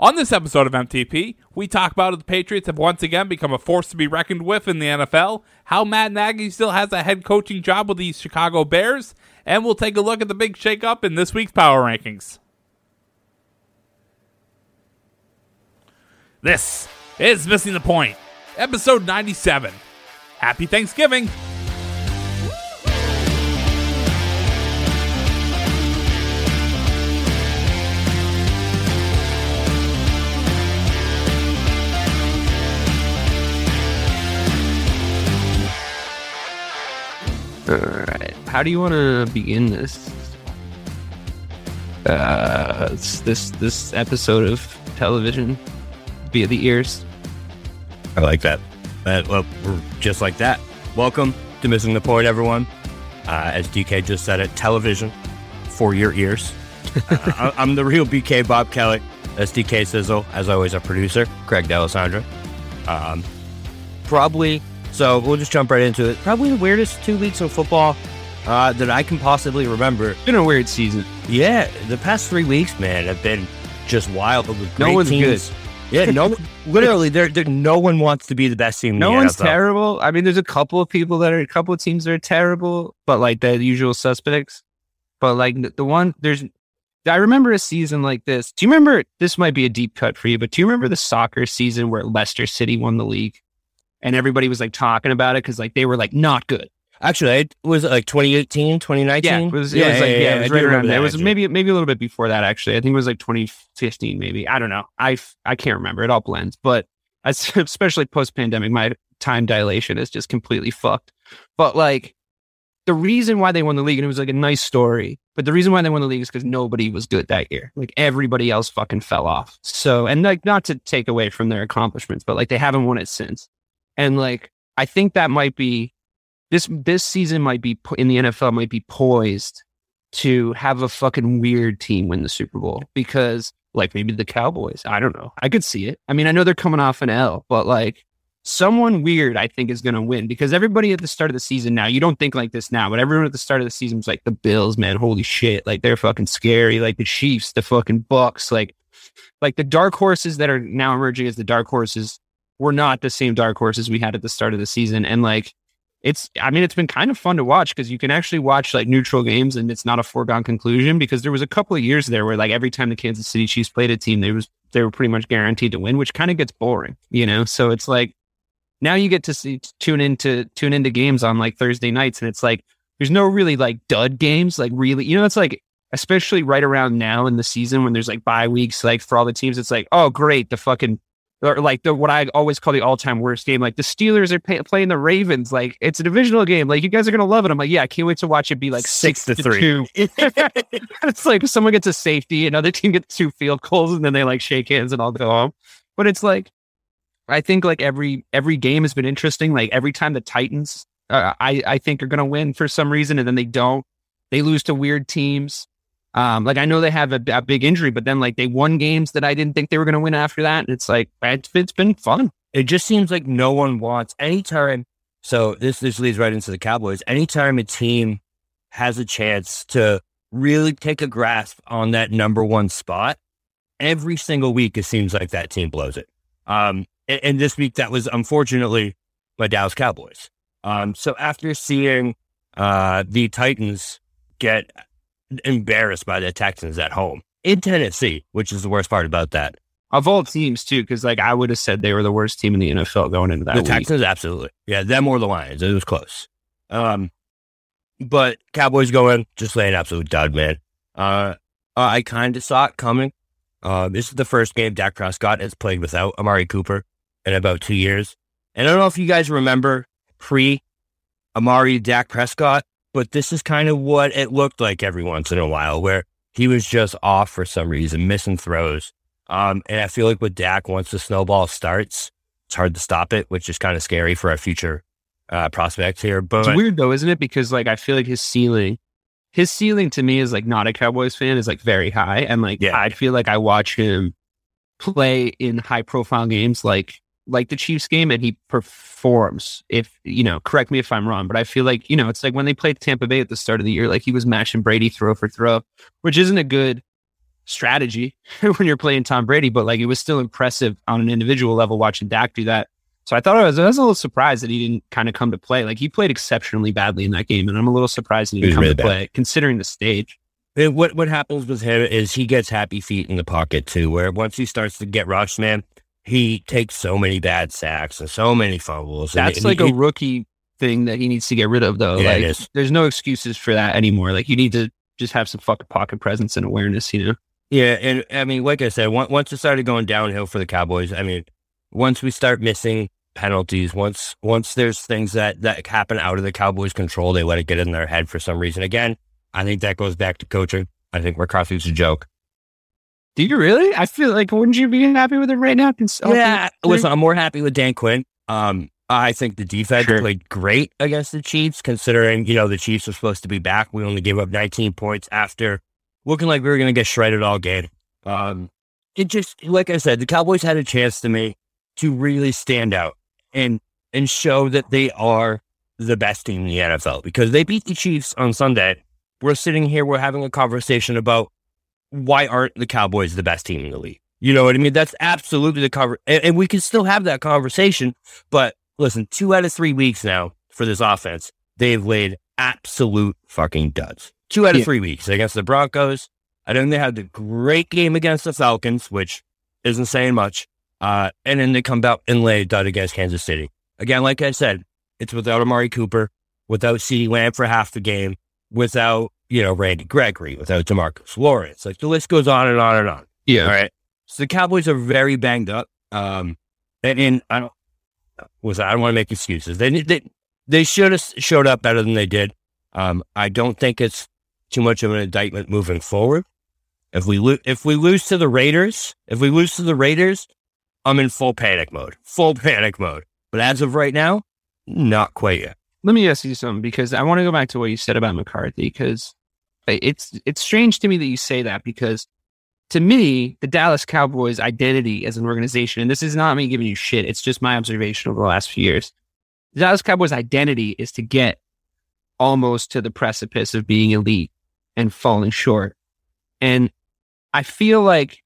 On this episode of MTP, we talk about how the Patriots have once again become a force to be reckoned with in the NFL, how Matt Nagy still has a head coaching job with the Chicago Bears, and we'll take a look at the big shakeup in this week's Power Rankings. This is Missing the Point, episode 97. Happy Thanksgiving! All right. How do you want to begin this? Uh, this this episode of television via the ears. I like that. That well, just like that. Welcome to Missing the Point, everyone. Uh, as DK just said it, television for your ears. uh, I'm the real BK Bob Kelly. That's DK Sizzle, as always, our producer, Craig D'Alessandro. Um, probably, so we'll just jump right into it. Probably the weirdest two weeks of football uh, that I can possibly remember. Been a weird season. Yeah, the past three weeks, man, have been just wild. With No one's teams. Yeah, no, literally, there, no one wants to be the best team. in No one's NFL. terrible. I mean, there's a couple of people that are a couple of teams that are terrible, but like the usual suspects. But like the one there's, I remember a season like this. Do you remember? This might be a deep cut for you, but do you remember the soccer season where Leicester City won the league, and everybody was like talking about it because like they were like not good. Actually, it was like 2018, 2019. Yeah, it was. It was like yeah, it was I right around there. It was actually. maybe maybe a little bit before that. Actually, I think it was like 2015, maybe. I don't know. I, I can't remember. It all blends. But especially post pandemic, my time dilation is just completely fucked. But like the reason why they won the league, and it was like a nice story. But the reason why they won the league is because nobody was good that year. Like everybody else fucking fell off. So and like not to take away from their accomplishments, but like they haven't won it since. And like I think that might be this this season might be in the NFL might be poised to have a fucking weird team win the Super Bowl because like maybe the Cowboys. I don't know. I could see it. I mean, I know they're coming off an L, but like someone weird I think is going to win because everybody at the start of the season now, you don't think like this now, but everyone at the start of the season was like the Bills, man, holy shit, like they're fucking scary, like the Chiefs, the fucking Bucks, like like the dark horses that are now emerging as the dark horses were not the same dark horses we had at the start of the season. And like it's i mean it's been kind of fun to watch because you can actually watch like neutral games and it's not a foregone conclusion because there was a couple of years there where like every time the kansas city chiefs played a team they was they were pretty much guaranteed to win which kind of gets boring you know? So it's like now you get to see tune into tune into games on like thursday nights and it's like there's no really like dud games like really you know it's like especially right around now in the season when there's like bye weeks like for all the teams it's like oh great the fucking or like the what I always call the all-time worst game. Like the Steelers are pay, playing the Ravens. Like it's a divisional game. Like you guys are gonna love it. I'm like, yeah, I can't wait to watch it be like Six six, to to, three. two. it's like someone gets a safety, another team gets two field goals, and then they like shake hands and all go home. But it's like, I think like every every game has been interesting. Like every time the Titans, uh, I I think are gonna win for some reason, and then they don't. They lose to weird teams. Um, like I know they have a, a big injury, but then like they won games that I didn't think they were going to win after that. And it's like it's, it's been fun. it just seems like no one wants anytime. So this this leads right into the Cowboys. Anytime a team has a chance to really take a grasp on that number one spot, every single week it seems like that team blows it. Um, and, and this week that was unfortunately my Dallas Cowboys. Um, so after seeing uh the Titans get embarrassed by the Texans at home in Tennessee, which is the worst part about that. Of all teams, too, because like I would have said they were the worst team in the NFL going into that the week. Texans, absolutely. Yeah, them or the Lions. It was close. Um, but Cowboys go in, just lay an absolute dud, man. Uh, I kind of saw it coming. Uh, this is the first game Dak Prescott has played without Amari Cooper in about two years. And I don't know if you guys remember pre Amari Dak Prescott, but this is kind of what it looked like every once in a while, where he was just off for some reason, missing throws. Um, and I feel like with Dak, once the snowball starts, it's hard to stop it, which is kind of scary for our future uh, prospects here. But It's weird though, isn't it? Because like I feel like his ceiling, his ceiling to me is like not a Cowboys fan is like very high, and like Yeah. I feel like I watch him play in high profile games like like the Chiefs game, and he performs. If you know, correct me if I'm wrong, but I feel like you know it's like when they played Tampa Bay at the start of the year, like he was matching Brady throw for throw, which isn't a good strategy when you're playing Tom Brady, but like it was still impressive on an individual level watching Dak do that. So I thought I was, I was a little surprised that he didn't kind of come to play. Like he played exceptionally badly in that game, and I'm a little surprised he He didn't come really to bad. play considering the stage. And what what happens with him is he gets happy feet in the pocket too. Where once he starts to get rushed, man, he takes so many bad sacks and so many fumbles. and That's he- like he- a rookie thing that he needs to get rid of, though. Yeah, like there's no excuses for that anymore. Like you need to just have some fucking pocket presence and awareness. You know, Yeah, and I mean, like I said, on- once it started going downhill for the Cowboys, I mean, once we start missing penalties, once once there's things that that happen out of the Cowboys' control, they let it get in their head for some reason. Again, I think that goes back to coaching. I think McCarthy's a joke. Do you really? I feel like wouldn't you be happy with it right now? Yeah, listen, I'm more happy with Dan Quinn. Um, I think the defense Sure. played great against the Chiefs, considering you know the Chiefs are supposed to be back. We only gave up 19 points after looking like we were going to get shredded all game. Um, it just like I said, the Cowboys had a chance to me to really stand out and and show that they are the best team in the NFL because they beat the Chiefs on Sunday. We're sitting here, we're having a conversation about why aren't the Cowboys the best team in the league? You know what I mean? That's absolutely the cover, and, and we can still have that conversation. But listen, two out of three weeks now for this offense, they've laid absolute fucking duds. Two out of Yeah. three weeks against the Broncos. I think they had the great game against the Falcons, which isn't saying much. Uh, and then they come out and lay a dud against Kansas City. Again, like I said, it's without Amari Cooper, without CeeDee Lamb for half the game, without, you know, Randy Gregory, without Demarcus Lawrence. Like the list goes on and on and on. yeah. All right. So the Cowboys are very banged up. Um, and, and I don't was I don't want to make excuses. They they they should have showed up better than they did. Um, I don't think it's too much of an indictment moving forward. If we lo- if we lose to the Raiders, if we lose to the Raiders, I'm in full panic mode. Full panic mode. But as of right now, not quite yet. let me ask you something because I want to go back to what you said about McCarthy because it's it's strange to me that you say that because to me the Dallas Cowboys identity as an organization and this is not me giving you shit it's just my observation over the last few years the Dallas Cowboys identity is to get almost to the precipice of being elite and falling short and I feel like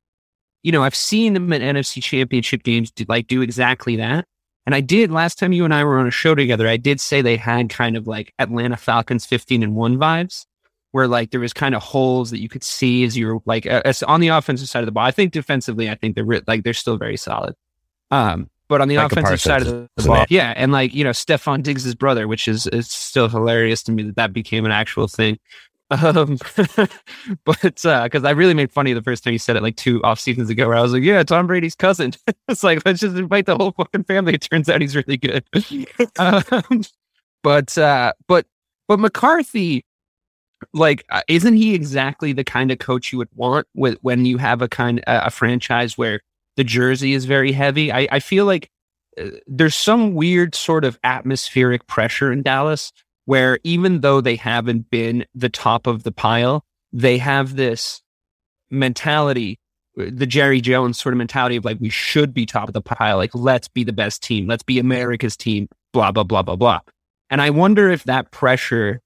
you know I've seen them at NFC championship games do, like do exactly that and I did last time you and I were on a show together. I did say they had kind of like Atlanta Falcons 15 and 1 vibes, where like there was kind of holes that you could see as you were like uh, as on the offensive side of the ball. I think defensively, I think they're re- like they're still very solid. Um, but on the Micah offensive side of Parsons the ball, yeah, and like you know Stefon Diggs' brother, which is is still hilarious to me that that became an actual thing. Um, but uh, because I really made funny the first time you said it like two off seasons ago, where I was like, "Yeah, Tom Brady's cousin." it's like let's just invite the whole fucking family. It turns out he's really good. um, but uh, but but McCarthy, like, uh, isn't he exactly the kind of coach you would want with when you have a kind a franchise where the jersey is very heavy? I, I feel like uh, there's some weird sort of atmospheric pressure in Dallas where even though they haven't been the top of the pile, they have this mentality, uh, the Jerry Jones sort of mentality of like, we should be top of the pile. Like, let's be the best team. Let's be America's team, blah, blah, blah, blah, blah. And I wonder if that pressure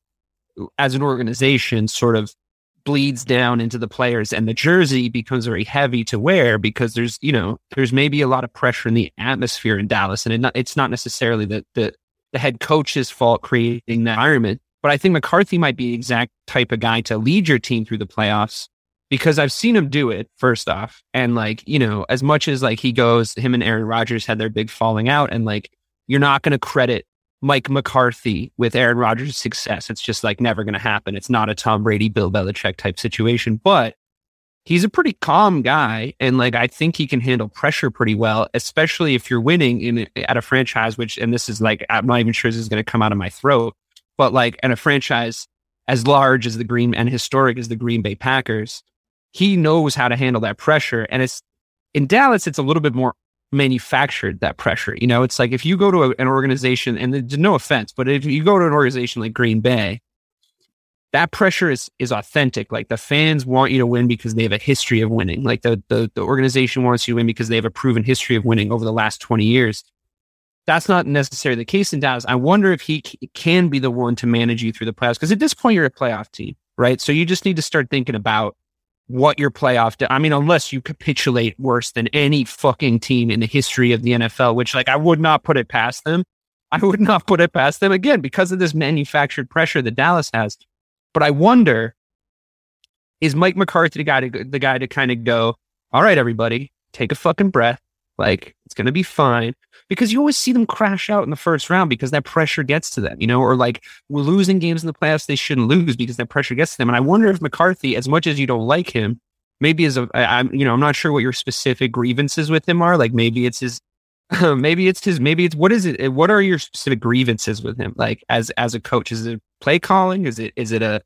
as an organization sort of bleeds down into the players and the jersey becomes very heavy to wear because there's, you know, there's maybe a lot of pressure in the atmosphere in Dallas. And it not, it's not necessarily the, the, the head coach's fault creating that environment. But I think McCarthy might be the exact type of guy to lead your team through the playoffs because I've seen him do it first off. And like, you know, as much as like he goes, him and Aaron Rodgers had their big falling out and like, you're not going to credit Mike McCarthy with Aaron Rodgers' success. It's just like never going to happen. It's not a Tom Brady, Bill Belichick type situation, but he's a pretty calm guy. And like, I think he can handle pressure pretty well, especially if you're winning in at a franchise, which, and this is like, I'm not even sure this is going to come out of my throat, but like in a franchise as large as the Green and historic as the Green Bay Packers, he knows how to handle that pressure. And it's in Dallas, it's a little bit more manufactured that pressure. You know, it's like if you go to a, an organization, and no offense, but if you go to an organization like Green Bay, that pressure is is authentic. Like the fans want you to win because they have a history of winning. Like the the, the organization wants you to win because they have a proven history of winning over the last 20 years. That's not necessarily the case in Dallas. I wonder if he c- can be the one to manage you through the playoffs because at this point you're a playoff team, right? So you just need to start thinking about what your playoff. I mean, unless you capitulate worse than any fucking team in the history of the NFL, which like I would not put it past them. I would not put it past them again because of this manufactured pressure that Dallas has. But I wonder, is Mike McCarthy the guy to the guy to kind of go, all right, everybody, take a fucking breath. Like it's gonna be fine because you always see them crash out in the first round because that pressure gets to them, you know, or like we're losing games in the playoffs they shouldn't lose because that pressure gets to them. And I wonder if McCarthy, as much as you don't like him, maybe as a, I'm, you know, I'm not sure what your specific grievances with him are. Like maybe it's his, maybe it's his, maybe it's what is it? What are your specific grievances with him? Like as as a coach, is it play calling? Is it is it a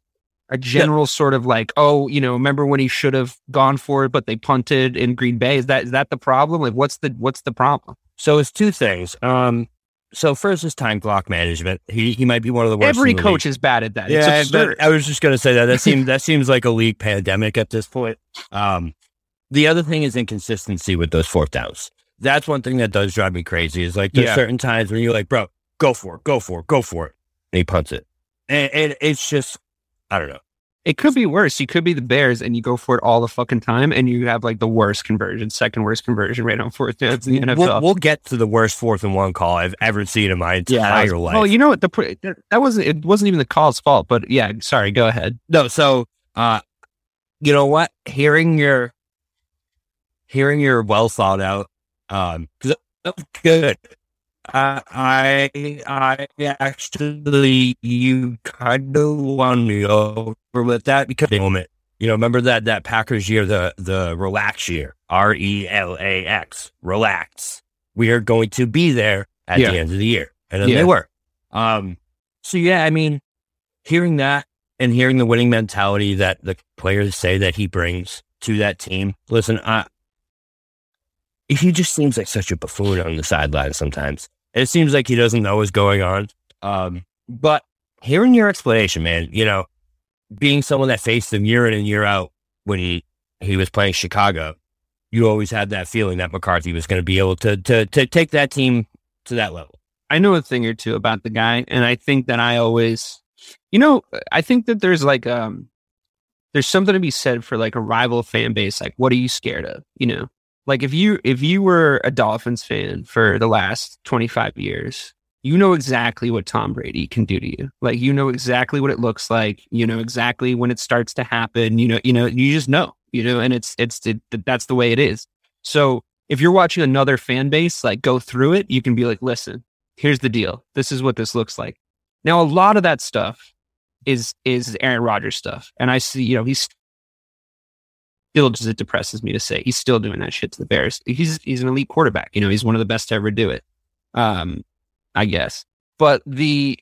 a general sort of like, oh, you know, remember when he should have gone for it, but they punted in Green Bay? Is that is that the problem? Like, what's the what's the problem? So it's two things. Um, so first is time clock management. He he might be one of the worst. Every the coach league. is bad at that. Yeah, that- I was just gonna say that. That seems that seems like a league pandemic at this point. Um, the other thing is inconsistency with those fourth downs. That's one thing that does drive me crazy. Is like there's Yeah. certain times when you're like, bro, go for it, go for it, go for it, and he punts it, and, and it's just, I don't know. It could be worse. You could be the Bears and you go for it all the fucking time and you have like the worst conversion, second worst conversion rate on fourth downs in the NFL. We'll, we'll get to the worst fourth and one call I've ever seen in my entire life. Well, you know what? The that wasn't it wasn't even the call's fault, but yeah, sorry, go ahead. No, so uh you know what? Hearing your hearing your well thought out um was good. Uh, I I actually you kind of won me over with that because moment you know remember that that Packers year the the relax year R E L A X relax we are going to be there at Yeah. the end of the year and then Yeah. they were um so yeah I mean hearing that and hearing the winning mentality that the players say that he brings to that team. Listen, I, he just seems like such a buffoon on the sideline sometimes. It seems like he doesn't know what's going on. Um, but hearing your explanation, man, you know, being someone that faced him year in and year out when he, he was playing Chicago, you always had that feeling that McCarthy was going to be able to, to, to take that team to that level. I know a thing or two about the guy, and I think that I always, you know, I think that there's like um, there's something to be said for like a rival fan base. Like, what are you scared of? You know, like if you if you were a Dolphins fan for the last 25 years, you know exactly what Tom Brady can do to you. Like, you know exactly what it looks like. You know exactly when it starts to happen. You know, you know, you just know. You know, and it's it's it, that's the way it is. So if you're watching another fan base like go through it, you can be like, listen, here's the deal. This is what this looks like. Now, a lot of that stuff is is Aaron Rodgers stuff, and I see, you know, he's still just it depresses me to say he's still doing that shit to the Bears. He's he's an elite quarterback. You know, he's one of the best to ever do it. Um, I guess, but the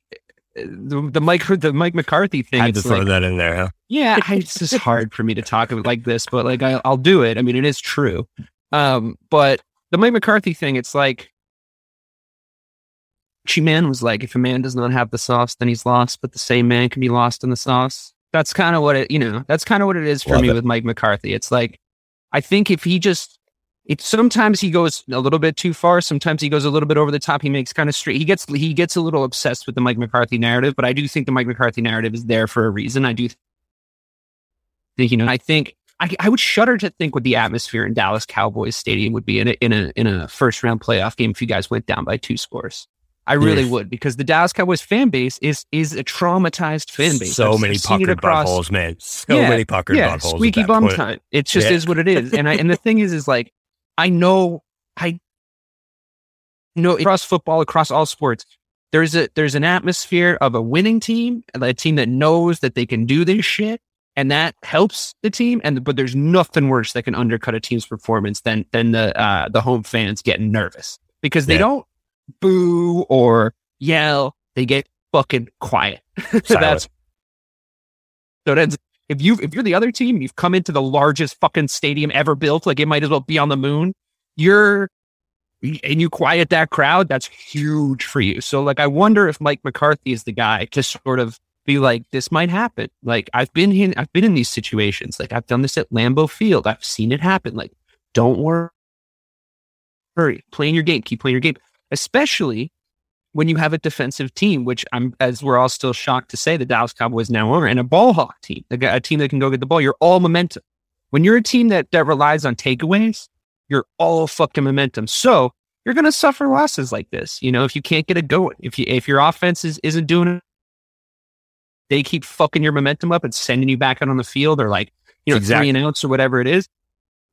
the, the Mike the Mike McCarthy thing, Had to throw like, that in there, huh? yeah, it's just hard for me to talk about like this, but like I, I'll do it. I mean, it is true. Um, but the Mike McCarthy thing, it's like Gucci Mane was like, if a man does not have the sauce, then he's lost. But the same man can be lost in the sauce. That's kind of what it, you know. That's kind of what it is for Love me it. with Mike McCarthy. It's like, I think if he just, it's sometimes he goes a little bit too far. Sometimes he goes a little bit over the top. He makes kind of straight. He gets he gets a little obsessed with the Mike McCarthy narrative. But I do think the Mike McCarthy narrative is there for a reason. I do think you know. I think I, I would shudder to think what the atmosphere in Dallas Cowboys Stadium would be in a in a in a first round playoff game if you guys went down by two scores. I really Yes. would because the Dallas Cowboys fan base is is a traumatized fan base. So I've- many I've puckered across- buttholes, man. So Yeah, many puckered yeah, buttholes. squeaky bum point. time. It just Yeah. is what it is. And I and the thing is, is like I know I know across football, across all sports, there's a there's an atmosphere of a winning team, a team that knows that they can do this shit, and that helps the team. And but there's nothing worse that can undercut a team's performance than than the uh, the home fans getting nervous because they Yeah. don't boo or yell; they get fucking quiet. So that's so that's if you if you're the other team, you've come into the largest fucking stadium ever built, like it might as well be on the moon. You're and you quiet that crowd, that's huge for you. So like I wonder if Mike McCarthy is the guy to sort of be like, this might happen. Like I've been in I've been in these situations. Like I've done this at Lambeau Field. I've seen it happen. Like, don't worry. Hurry. Playing your game. Keep playing your game. Especially when you have a defensive team, which I'm, as we're all still shocked to say, the Dallas Cowboys now are, and a ball hawk team, a, a team that can go get the ball. You're all momentum. When you're a team that that relies on takeaways, you're all fucking momentum. So you're going to suffer losses like this. You know, if you can't get it going, if you if your offense is, isn't doing it, they keep fucking your momentum up and sending you back out on the field, or like you know Exactly. three and outs or whatever it is.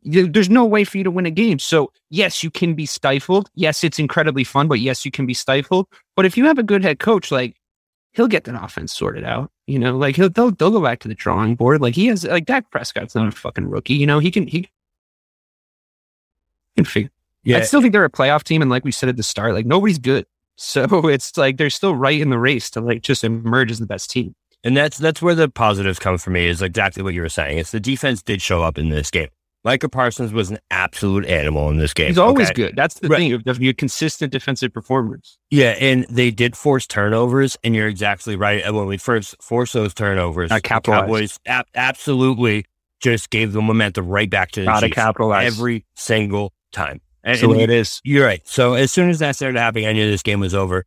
There's no way for you to win a game. So yes, you can be stifled. Yes, it's incredibly fun, but yes, you can be stifled. But if you have a good head coach, like he'll get that offense sorted out. You know, like he'll they'll, they'll go back to the drawing board. Like he has like Dak Prescott's not a fucking rookie. You know, he can he can figure. Yeah. I still think they're a playoff team, and like we said at the start, like nobody's good. So it's like they're still right in the race to like just emerge as the best team. And that's that's where the positives come for me is exactly what you were saying. It's the defense did show up in this game. Micah Parsons was an absolute animal in this game. He's always okay? good. That's the Right. thing. You're consistent defensive performers, Yeah, and they did force turnovers, and you're exactly right. And When we first forced those turnovers, Uh, the. Cowboys ab- absolutely just gave the momentum right back to the gotta Chiefs capitalize. every single time. And, the and it is. You're right. So as soon as that started happening, I knew this game was over.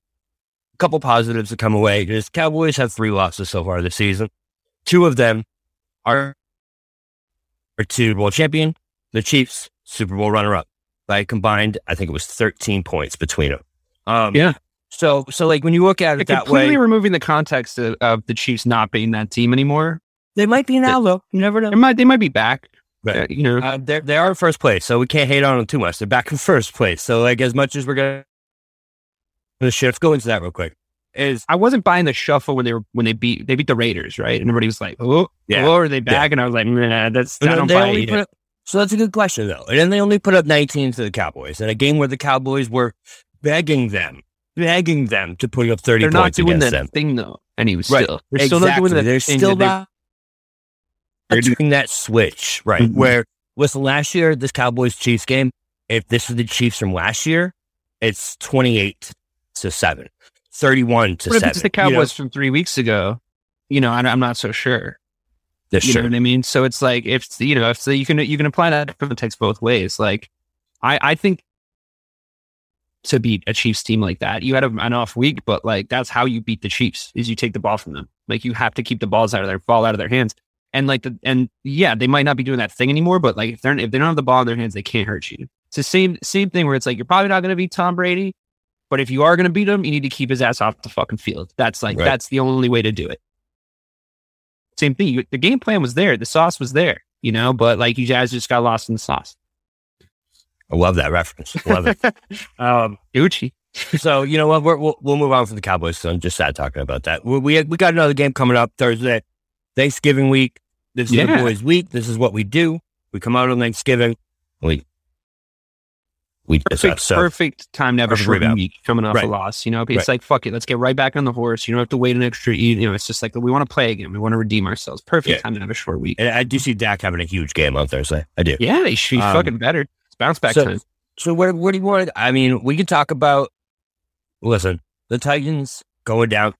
A couple positives to come away. Just Cowboys have three losses so far this season. Two of them are are to Bowl champion, the Chiefs, Super Bowl runner up. By combined, I think it was 13 points between them. Um, Yeah. So so like when you look at it They're that completely way, removing the context of, of the Chiefs not being that team anymore. they might be now though. You never know. They might they might be back. Right. Uh, you know, Uh, they're, they are in first place, so we can't hate on them too much. They're back in first place. So, like, as much as we're going to the shift, go into that real quick. Is I wasn't buying the shuffle when they were when they beat they beat the Raiders, right? And everybody was like, "Oh, Yeah. oh, are they back?" And I was like, "Nah, that's I And then don't they buy only it." put up- so that's a good question, though. And then they only put up 19 to the Cowboys in a game where the Cowboys were begging them, begging them to put up 30 They're not doing against that them. thing though. And he was Right. still they're still not doing Exactly. that. They're thing still that they- not they're doing that switch, right? Mhm. Where listen, last year this Cowboys Chiefs game, if this is the Chiefs from last year, it's 28 to seven. 31 to But if 7. it's the you know? Cowboys from three weeks ago, you know, I, I'm not so sure. You know what I mean? So it's like if you know if so you can you can apply that context both ways. Like I I think to beat a Chiefs team like that, you had a, an off week, but like that's how you beat the Chiefs is you take the ball from them. Like you have to keep the balls out of their ball out of their hands. And like the and yeah, they might not be doing that thing anymore, but like if they're if they don't have the ball in their hands, they can't hurt you. It's the same same thing where it's like you're probably not going to beat Tom Brady, but if you are going to beat him, you need to keep his ass off the fucking field. That's like Right. that's the only way to do it. Same thing. You, the game plan was there. The sauce was there, you know, but like you guys just got lost in the sauce. I love that reference. Love it. um, Gucci. so you know what? We're, we'll we'll move on from the Cowboys. So I'm just sad talking about that. We we, we got another game coming up Thursday, Thanksgiving week. This is the boys' week. This is what we do. We come out on Thanksgiving. We we Perfect, so perfect time to have a short rebound. week coming off Right. a loss. You know, it's Right. like fuck it, let's get right back on the horse. You don't have to wait an extra. You know, it's just like we want to play again. We want to redeem ourselves. Perfect Yeah. time to have a short week. And I do see Dak having a huge game on Thursday. I do. Yeah, they should be Um, fucking better. It's bounce back so- time. So where where do you want? I mean, we could talk about. Listen, the Titans going down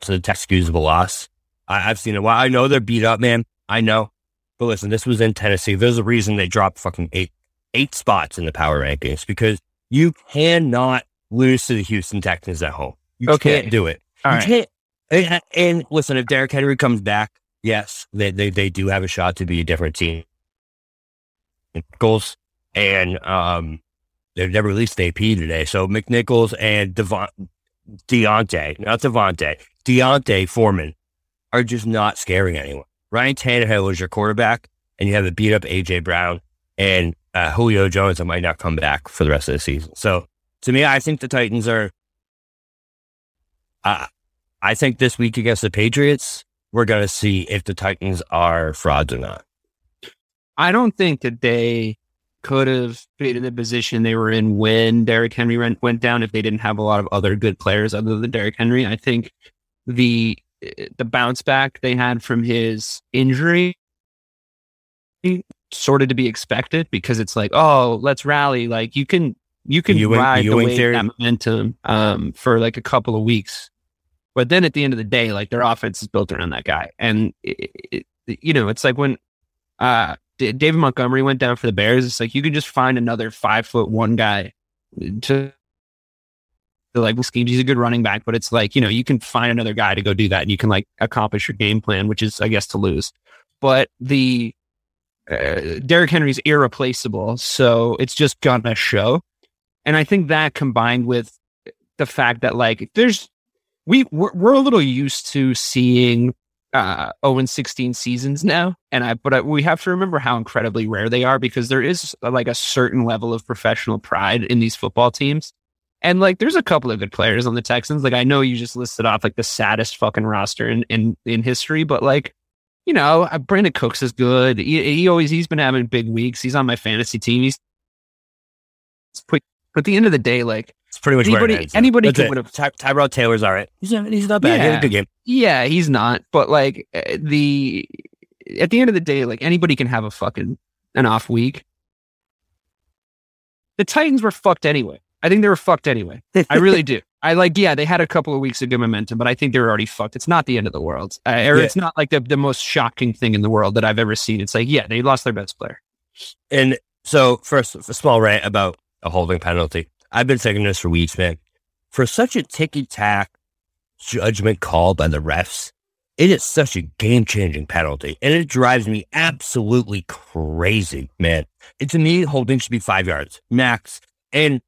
to the excusable loss. I, I've seen it. Well, I know they're beat up, man. I know, but listen, this was in Tennessee. There's a reason they dropped fucking eight eight spots in the power rankings because you cannot lose to the Houston Texans at home. You Okay. can't do it. All you right. can't. And, and listen, if Derrick Henry comes back, yes, they, they they do have a shot to be a different team. Goals and um They never released AP today. So McNichols and Devon, Deontay, not Devontae, Deontay Foreman are just not scaring anyone. Ryan Tannehill is your quarterback, and you have a beat up AJ Brown and uh, Julio Jones might not come back for the rest of the season. So to me, I think the Titans are. Uh, I think this week against the Patriots, we're going to see if the Titans are frauds or not. I don't think that they could have been in the position they were in when Derrick Henry went, went down if they didn't have a lot of other good players other than Derrick Henry. I think the the bounce back they had from his injury sort of to be expected because it's like, oh, let's rally. Like you can you can Ewing- ride the wave that momentum um, for like a couple of weeks, but then at the end of the day, like their offense is built around that guy, and it, it, you know it's like when uh, D- David Montgomery went down for the Bears. It's like you can just find another five foot one guy to. to, Like schemes, he's a good running back, but it's like you know you can find another guy to go do that, and you can like accomplish your game plan, which is I guess to lose. But the uh, Derrick Henry's irreplaceable, so it's just gonna show. And I think that combined with the fact that like there's we we're, we're a little used to seeing uh 0 and 16 seasons now, and I but I, we have to remember how incredibly rare they are because there is like a certain level of professional pride in these football teams. And like, there's a couple of good players on the Texans. Like, I know you just listed off like the saddest fucking roster in in, in history, but like, you know, uh, Brandin Cooks is good. He, he always he's been having big weeks. He's on my fantasy team. He's it's quick. But at the end of the day, like, It's pretty much Anybody- anybody can win a- Ty- Tyrod Taylor's all right. He's not, he's not bad. He had Yeah. a good game. yeah, he's not. But like uh, the at the end of the day, like anybody can have a fucking an off week. The Titans were fucked anyway. I think they were fucked anyway. I really do. I like, yeah, they had a couple of weeks of good momentum, but I think they were already fucked. It's not the end of the world. Uh, or Yeah. it's not like the, the most shocking thing in the world that I've ever seen. It's like, yeah, they lost their best player. And so, first, a small rant about a holding penalty. I've been thinking this for weeks, man. For such a ticky tack judgment call by the refs, it is such a game changing penalty. And it drives me absolutely crazy, man. It, to me, holding should be five yards max. And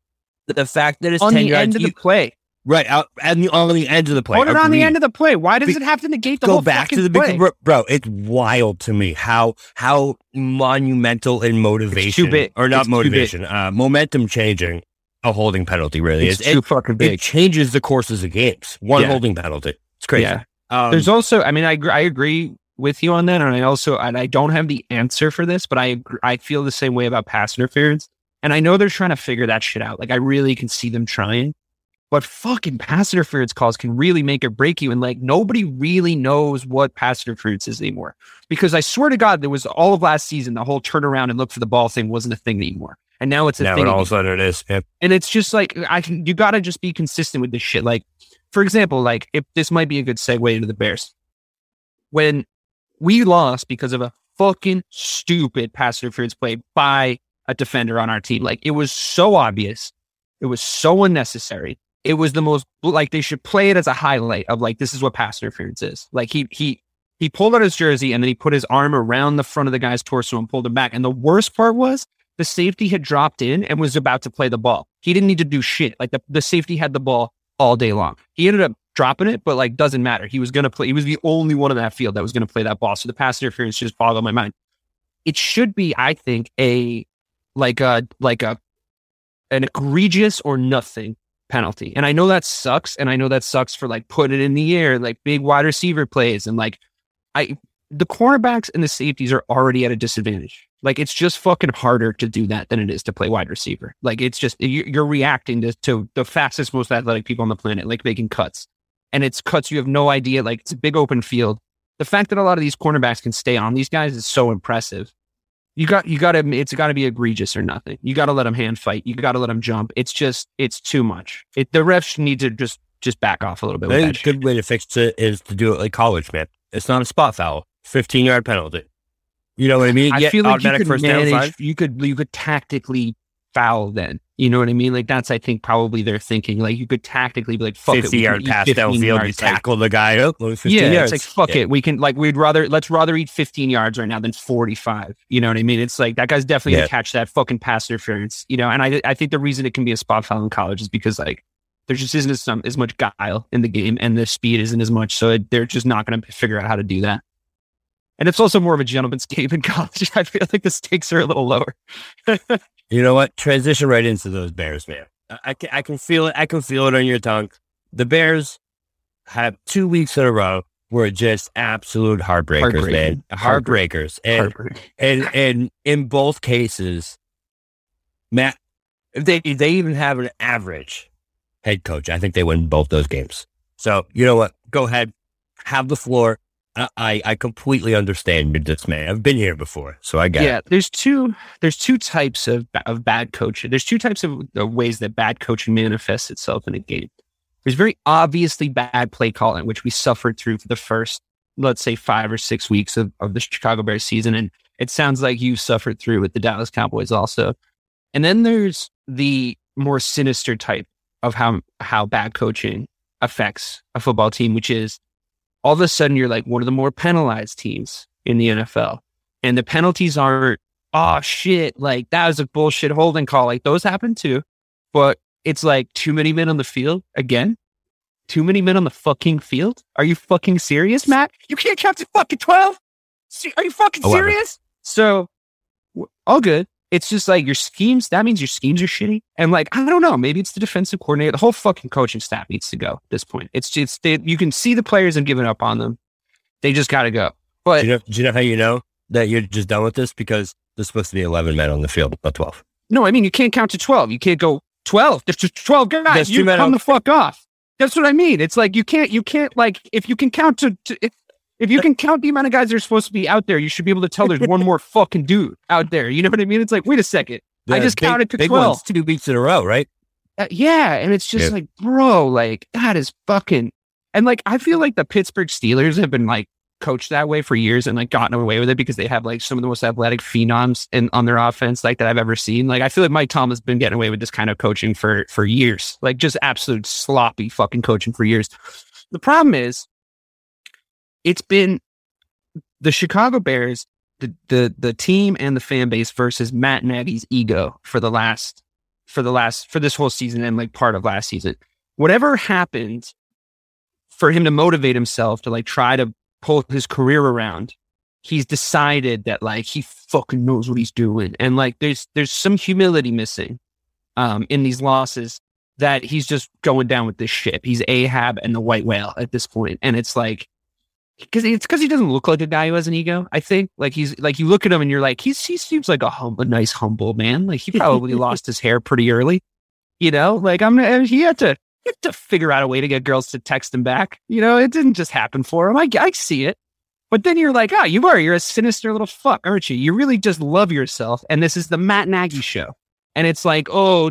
the fact that it's on 10 the yards, end of you- the play. right out and the, on the end of the play. Put it on the end of the play. Why does Be- it have to negate the go whole back to fucking the play? big bro, bro it's wild to me how how monumental in motivation big. or not It's too big. motivation uh momentum changing a holding penalty really It's is too it, fucking it changes the courses of games one Yeah. holding penalty it's crazy Yeah. um, There's also, I mean, I agree, I agree with you on that, and I also, and I don't have the answer for this, but I I feel the same way about pass interference, and I know they're trying to figure that shit out. Like, I really can see them trying, but fucking pass interference calls can really make or break you, and like nobody really knows what pass interference is anymore. Because I swear to God, there was all of last season, the whole turn around and look for the ball thing wasn't a thing anymore, and now it's a now thing. and all of a sudden it is yeah. And it's just like I can you gotta just be consistent with this shit. Like, for example, like if this might be a good segue into the Bears. When we lost because of a fucking stupid pass interference play by a defender on our team. Like it was so obvious. It was so unnecessary. It was the most like they should play it as a highlight of like this is what pass interference is. Like he he he pulled out his jersey and then he put his arm around the front of the guy's torso and pulled him back. And the worst part was the safety had dropped in and was about to play the ball. He didn't need to do shit. Like the, the safety had the ball all day long. He ended up dropping it, but like doesn't matter. He was gonna play. He was the only one in that field that was gonna play that ball. So the pass interference just boggled my mind. It should be, I think, a like a like a an egregious or nothing penalty. And I know that sucks, and I know that sucks for like putting it in the air, like big wide receiver plays, and like I the cornerbacks and the safeties are already at a disadvantage. Like it's just fucking harder to do that than it is to play wide receiver. Like it's just you- you're reacting to, to the fastest, most athletic people on the planet, like making cuts, and it's cuts you have no idea. Like it's a big open field. The fact that a lot of these cornerbacks can stay on these guys is so impressive. You got you got to it's got to be egregious or nothing. You got to let them hand fight. You got to let them jump. It's just it's too much. It, the refs need to just just back off a little bit. A good way to fix it is to do it like college man it's not a spot foul 15 yard penalty you know what I mean I Yeah, feel like you automatic could first manage. You could you could tactically foul then. You know what I mean? Like that's I think probably their thinking. Like you could tactically be like, fuck it, 50 we can yard pass 15 downfield, you tackle the guy 15 Yeah, yards. it's like fuck Yeah. it. We can like we'd rather let's rather eat 15 yards right now than 45. You know what I mean? It's like that guy's definitely Yeah. gonna catch that fucking pass interference. You know, and I I think the reason it can be a spot foul in college is because like there just isn't as, as much guile in the game and the speed isn't as much, so it, they're just not gonna figure out how to do that. And it's also more of a gentleman's game in college. I feel like the stakes are a little lower. You know what? Transition right into those Bears, man. I, I can, I can feel it. I can feel it on your tongue. The Bears have two weeks in a row were just absolute heartbreakers, man. Heartbreakers. And, and and in both cases, Matt, if they if they even have an average head coach, I think they win both those games. So you know what? Go ahead, have the floor. I I, completely understand your dismay. I've been here before, so I get yeah, it. there's two there's two types of of bad coaching. There's two types of uh, ways that bad coaching manifests itself in a game. There's very obviously bad play calling, which we suffered through for the first, let's say, five or six weeks of, of the Chicago Bears season, and it sounds like you suffered through with the Dallas Cowboys also. And then there's the more sinister type of how how bad coaching affects a football team, which is all of a sudden you're like one of the more penalized teams in the NFL. And the penalties aren't, oh shit, like that was a bullshit holding call. Like those happen too. But it's like too many men on the field again. Too many men on the fucking field. Are you fucking serious, Matt? You can't count to fucking 12? Are you fucking Eleven. serious? So, all good. It's just like your schemes, that means your schemes are shitty. And like, I don't know, maybe it's the defensive coordinator. The whole fucking coaching staff needs to go at this point. It's just, they, you can see the players have given up on them. They just got to go. But Do you, know, do you know how you know that you're just done with this? Because there's supposed to be 11 men on the field, not 12. No, I mean you can't count to twelve. You can't go twelve. There's just twelve guys. There's you come the fuck off. That's what I mean. It's like you can't. You can't like if you can count to. to if, if you can count the amount of guys that are supposed to be out there, you should be able to tell there's one more fucking dude out there. You know what I mean? It's like, wait a second. I just big- counted to big 12. two weeks in a row, right? Uh, yeah, and it's just Yeah. like, bro, like that is fucking. And like, I feel like the Pittsburgh Steelers have been like coached that way for years and like gotten away with it because they have like some of the most athletic phenoms in on their offense like that I've ever seen. Like, I feel like Mike Tom has been getting away with this kind of coaching for for years, like just absolute sloppy fucking coaching for years. The problem is, it's been the Chicago Bears, the the the team and the fan base versus Matt Nagy's ego for the last for the last for this whole season and like part of last season. Whatever happened for him to motivate himself to like try to pull his career around, he's decided that like he fucking knows what he's doing. And like there's there's some humility missing um in these losses that he's just going down with this ship. He's Ahab and the white whale at this point. And it's like because it's because he doesn't look like a guy who has an ego. I think like he's like you look at him and you're like he's he seems like a, hum, a nice humble man. Like he probably lost his hair pretty early, you know. Like I'm he had to he had to figure out a way to get girls to text him back. You know, it didn't just happen for him. I I see it, but then you're like, ah, you are you're a sinister little fuck, aren't you? You really just love yourself, and this is the Matt Nagy show, and it's like, oh,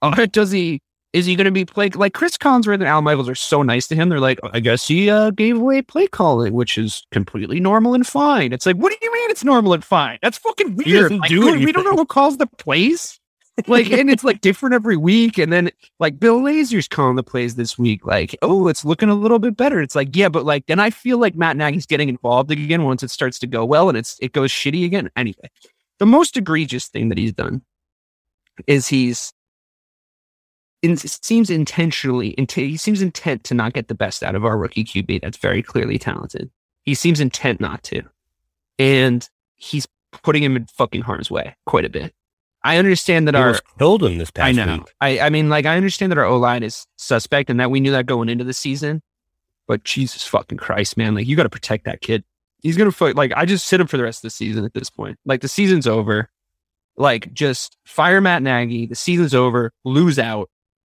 oh does he? Is he going to be play like Cris Collinsworth and Al Michaels are so nice to him? They're like, I guess he uh, gave away play calling, which is completely normal and fine. It's like, what do you mean it's normal and fine? That's fucking weird. Like, do dude, we don't know who calls the plays. Like, and it's like different every week. And then like Bill Lazor's calling the plays this week. Like, oh, it's looking a little bit better. It's like, yeah, but like then I feel like Matt Nagy's getting involved again once it starts to go well and it's it goes shitty again. Anyway, the most egregious thing that he's done is he's in, seems intentionally int- he seems intent to not get the best out of our rookie QB that's very clearly talented. He seems intent not to. And he's putting him in fucking harm's way quite a bit. I understand that He our killed him this I past know. week. I, I mean, like, I understand that our O line is suspect and that we knew that going into the season. But Jesus fucking Christ, man. Like, you got to protect that kid. He's going to, fuck like, I just sit him for the rest of the season at this point. Like, the season's over. Like, just fire Matt Nagy. The season's over. Lose out.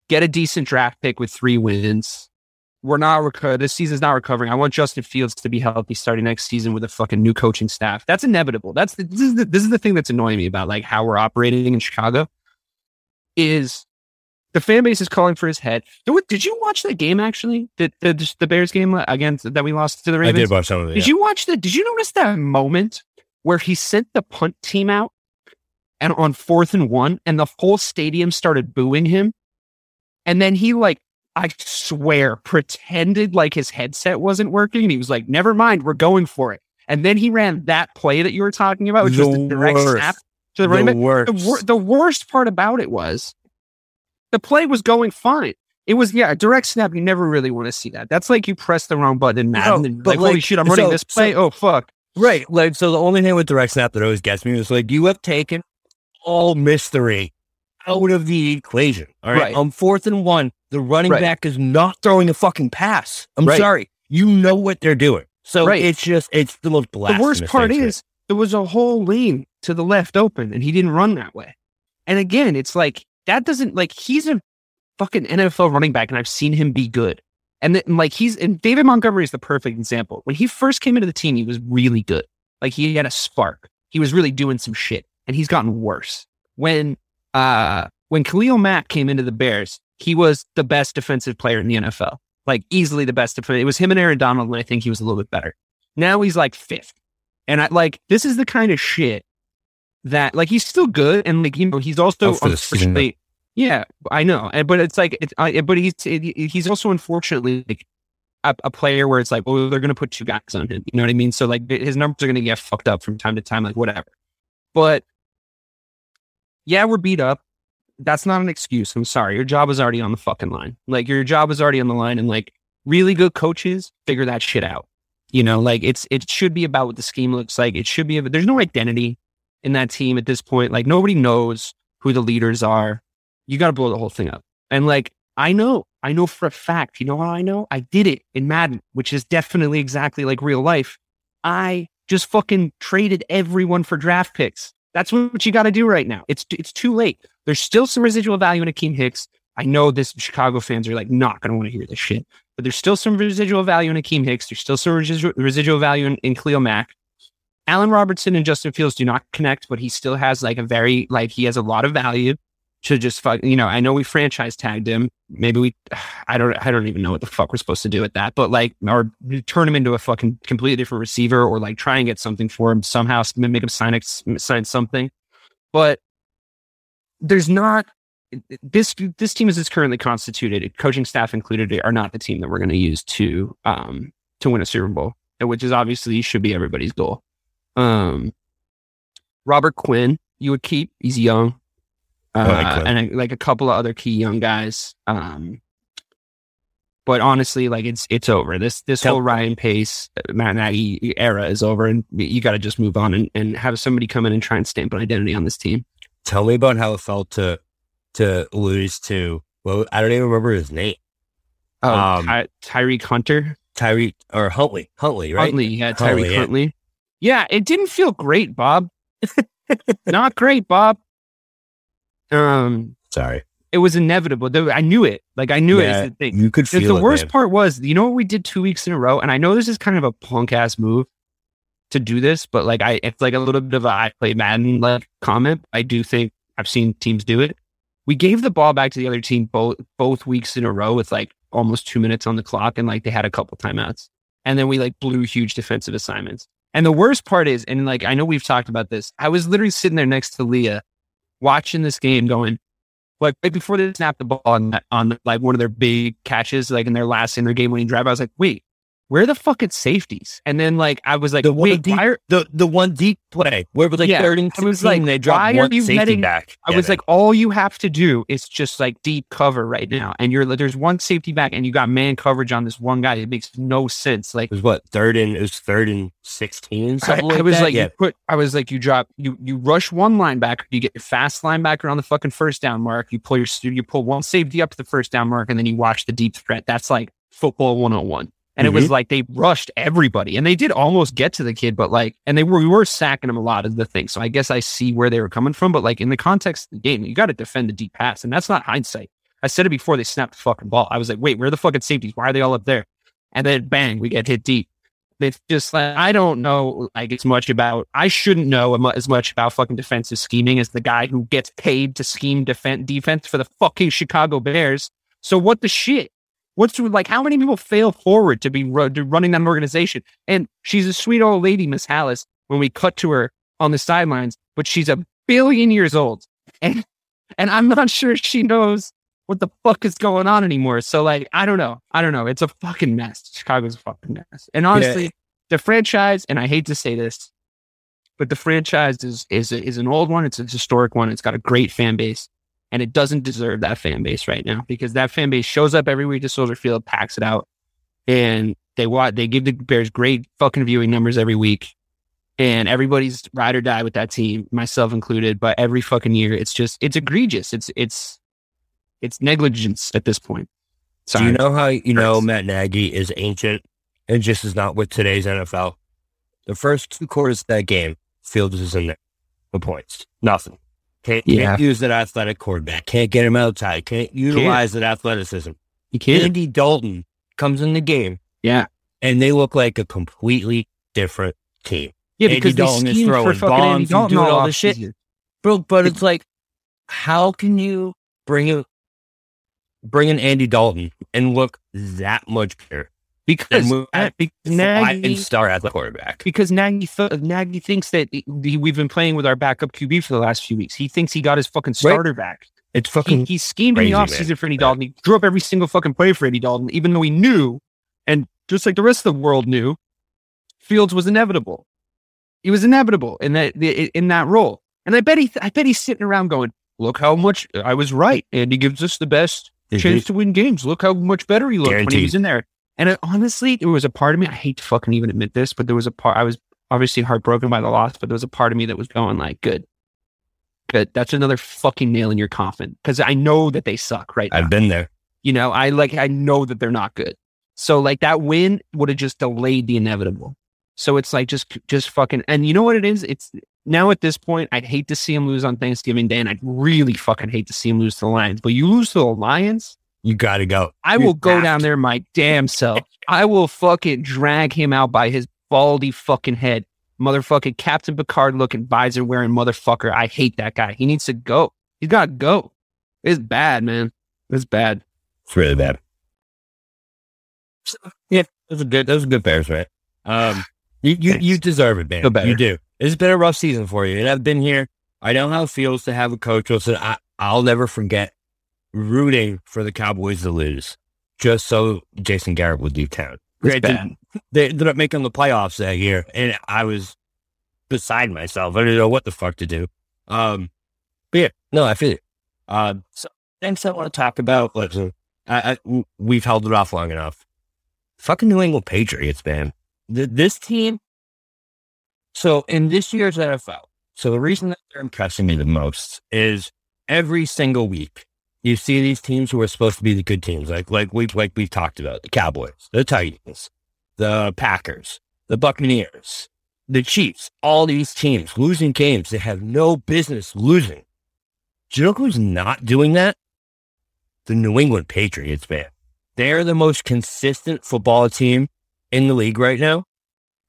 Get a decent draft pick with three wins. We're not, reco- this season's not recovering. I want Justin Fields to be healthy starting next season with a fucking new coaching staff. That's inevitable. That's the, this is the, this is the thing that's annoying me about like how we're operating in Chicago is the fan base is calling for his head. Did you watch that game actually? The the, the Bears game against that we lost to the Ravens. I did watch some of it. Did yeah. you watch the? Did you notice that moment where he sent the punt team out and on fourth and one, and the whole stadium started booing him. And then he like, I swear, pretended like his headset wasn't working. And he was like, never mind, we're going for it. And then he ran that play that you were talking about, which was The the direct worst. snap to the, The running back. worst. The, wor- the worst part about it was the play was going fine. It was, yeah, a direct snap. You never really want to see that. That's like you press the wrong button in Madden No, and you're but like, holy shit, I'm running so- this play. so- oh, fuck. Right. Like, so the only thing with direct snap that always gets me is like, you have taken all mystery out of the equation. All right. Right. On fourth and one, the running Right. back is not throwing a fucking pass. I'm Right. sorry. You know what they're doing. So Right. it's just, it's the most The worst part thing to me. is there was a whole lane to the left open and he didn't run that way. And again, it's like that doesn't like he's a fucking NFL running back and I've seen him be good. And then like he's and David Montgomery is the perfect example. When he first came into the team, he was really good. Like he had a spark. He was really doing some shit and he's gotten worse. When uh when Khalil Mack came into the Bears, he was the best defensive player in the NFL. Like easily the best defense. It was him and Aaron Donald, and I think he was a little bit better. Now he's like fifth. And I like this is the kind of shit that like he's still good and like you know he's also Oh, for the season, unfortunately yeah I know and but it's like it's I, but he's he's also unfortunately like a, a player where it's like well they're gonna put two guys on him you know what I mean so like his numbers are gonna get fucked up from time to time like whatever but yeah we're beat up that's not an excuse I'm sorry your job is already on the fucking line like your job is already on the line and like really good coaches figure that shit out you know, like it's it should be about what the scheme looks like. It should be. There's no identity in that team at this point. Like nobody knows who the leaders are. You got to blow the whole thing up. And like I know, I know for a fact. You know how I know? I did it in Madden, which is definitely exactly like real life. I just fucking traded everyone for draft picks. That's what you got to do right now. It's it's too late. There's still some residual value in Akeem Hicks. I know this Chicago fans are like not going to want to hear this shit, but there's still some residual value in Akeem Hicks. There's still some residual, residual value in, in Khalil Mack. Allen Robinson and Justin Fields do not connect, but he still has like a very like he has a lot of value to just fuck. You know, I know we franchise tagged him. Maybe we, I don't, I don't even know what the fuck we're supposed to do with that. But like, or turn him into a fucking completely different receiver, or like try and get something for him somehow, make him sign sign something. But there's not this this team as it's currently constituted, coaching staff included, are not the team that we're going to use to um to win a Super Bowl, which is obviously should be everybody's goal. Um, Robert Quinn, you would keep. He's young, uh, like Quinn. and uh, like a couple of other key young guys. Um, but honestly, like it's it's over. This this Tell- whole Ryan Pace, uh, Matt Nagy era is over, and you got to just move on and, and have somebody come in and try and stamp an identity on this team. Tell me about how it felt to to lose to well, I don't even remember his name. Oh, Um, Ty- Tyreek Hunter, Tyree or Huntley. Huntley, right? Huntley, yeah, Huntley, Tyreek yeah. Huntley. Yeah, it didn't feel great, Bob. Not great, Bob. Um, Sorry. it was inevitable. I knew it. Like I knew Yeah, it. Is the thing. You could The, feel the it, worst man. part was, you know what we did two weeks in a row, and I know this is kind of a punk ass move to do this, but like I, it's like a little bit of a I play Madden like comment. I do think I've seen teams do it. We gave the ball back to the other team both both weeks in a row with like almost two minutes on the clock, and like they had a couple timeouts, and then we like blew huge defensive assignments. And the worst part is, and like I know we've talked about this, I was literally sitting there next to Leah, watching this game, going, like right before they snapped the ball on on like one of their big catches, like in their last in their game winning drive, I was like, wait, where the fucking safeties? And then like I was like, the one deep, are, the the one deep play where it was like Yeah, third and I was 16, like, they dropped one safety back. I Yeah, was man. like, all you have to do is just like deep cover right now, and you're there's one safety back, and you got man coverage on this one guy. It makes no sense. Like it was what third and it was third and sixteen. I, Something like I was that? like, yeah. you put, I was like, you drop, you you rush one linebacker, you get your fast linebacker on the fucking first down mark, you pull your you pull one safety up to the first down mark, and then you watch the deep threat. That's like football 101. And it was Mm-hmm. like they rushed everybody, and they did almost get to the kid, but like, and they were we were sacking him a lot of the thing. So I guess I see where they were coming from, but like in the context of the game, you got to defend the deep pass, and that's not hindsight. I said it before they snapped the fucking ball. I was like, wait, where are the fucking safeties? Why are they all up there? And then bang, we get hit deep. It's just like I don't know like as much about I shouldn't know as much about fucking defensive scheming as the guy who gets paid to scheme defense defense for the fucking Chicago Bears. So what the shit? What's like how many people fail forward to be to running that organization? And she's a sweet old lady, Miss Halas, when we cut to her on the sidelines, but she's a billion years old, and and I'm not sure she knows what the fuck is going on anymore. So like, I don't know. I don't know. It's a fucking mess. Chicago's a fucking mess. And honestly, the franchise, and I hate to say this, but the franchise is is is an old one. It's a historic one. It's got a great fan base, and it doesn't deserve that fan base right now because that fan base shows up every week to Soldier Field, packs it out, and they watch. They give the Bears great fucking viewing numbers every week, and everybody's ride or die with that team, myself included. But every fucking year, it's just it's egregious. It's it's it's negligence at this point. Do you know how you know Matt Nagy is ancient and just is not with today's NFL? The first two quarters of that game, Fields is in there for points. Nothing. Can't, Yeah. can't use that athletic quarterback. Can't get him outside. Can't utilize that athleticism. You can't. Andy Dalton comes in the game Yeah. and they look like a completely different team. Yeah, Andy because Dalton is throwing bombs and doing all, this shit. Bro, but it's like, how can you bring a bring in Andy Dalton and look that much better Because, than uh, because Nagy star at the quarterback? because Nagy, th- Nagy thinks that he, we've been playing with our backup QB for the last few weeks. He thinks he got his fucking starter back. It's He, fucking he schemed crazy, in the man. offseason for Andy Dalton. He drew up every single fucking play for Andy Dalton, even though he knew, and just like the rest of the world knew, Fields was inevitable. He was inevitable in that in that role. And I bet he, I bet he's sitting around going, "Look how much I was right." Andy gives us the best chance to win games. Look how much better he looked when he was in there. And it, honestly, there was a part of me. I hate to fucking even admit this, but there was a part. I was obviously heartbroken by the loss, but there was a part of me that was going like, "Good, good. That's another fucking nail in your coffin." Because I know that they suck right now. I've been there. You know, I like. I know that they're not good. So like that win would have just delayed the inevitable. So it's like just just fucking. And you know what it is? It's now at this point, I'd hate to see him lose on Thanksgiving Day, and I'd really fucking hate to see him lose to the Lions. But you lose to the Lions, You got to go. I You will go down to. there my damn self. I will fucking drag him out by his baldy fucking head. Motherfucking Captain Picard looking visor wearing motherfucker. I hate that guy. He needs to go. He's got to go. It's bad, man. It's bad. It's really bad. Yeah, those are good. Those are good Bears, right? Um, you you, you deserve it, man. Feel. You do. It's been a rough season for you, and I've been here. I know how it feels to have a coach. Listen, I, I'll never forget rooting for the Cowboys to lose, just so Jason Garrett would leave town. Granted. They ended up making the playoffs that year, and I was beside myself. I didn't know what the fuck to do. Um, but yeah, no, I feel it. Um, so things I want to talk about. Listen, I, I, w- we've held it off long enough. Fucking New England Patriots, man. Th- this team. So in this year's NFL, so the reason that they're impressing me the most is every single week you see these teams who are supposed to be the good teams, like like we like we've talked about the Cowboys, the Titans, the Packers, the Buccaneers, the Chiefs. All these teams losing games they have no business losing. Do you know who's not doing that? The New England Patriots, man. They're the most consistent football team in the league right now.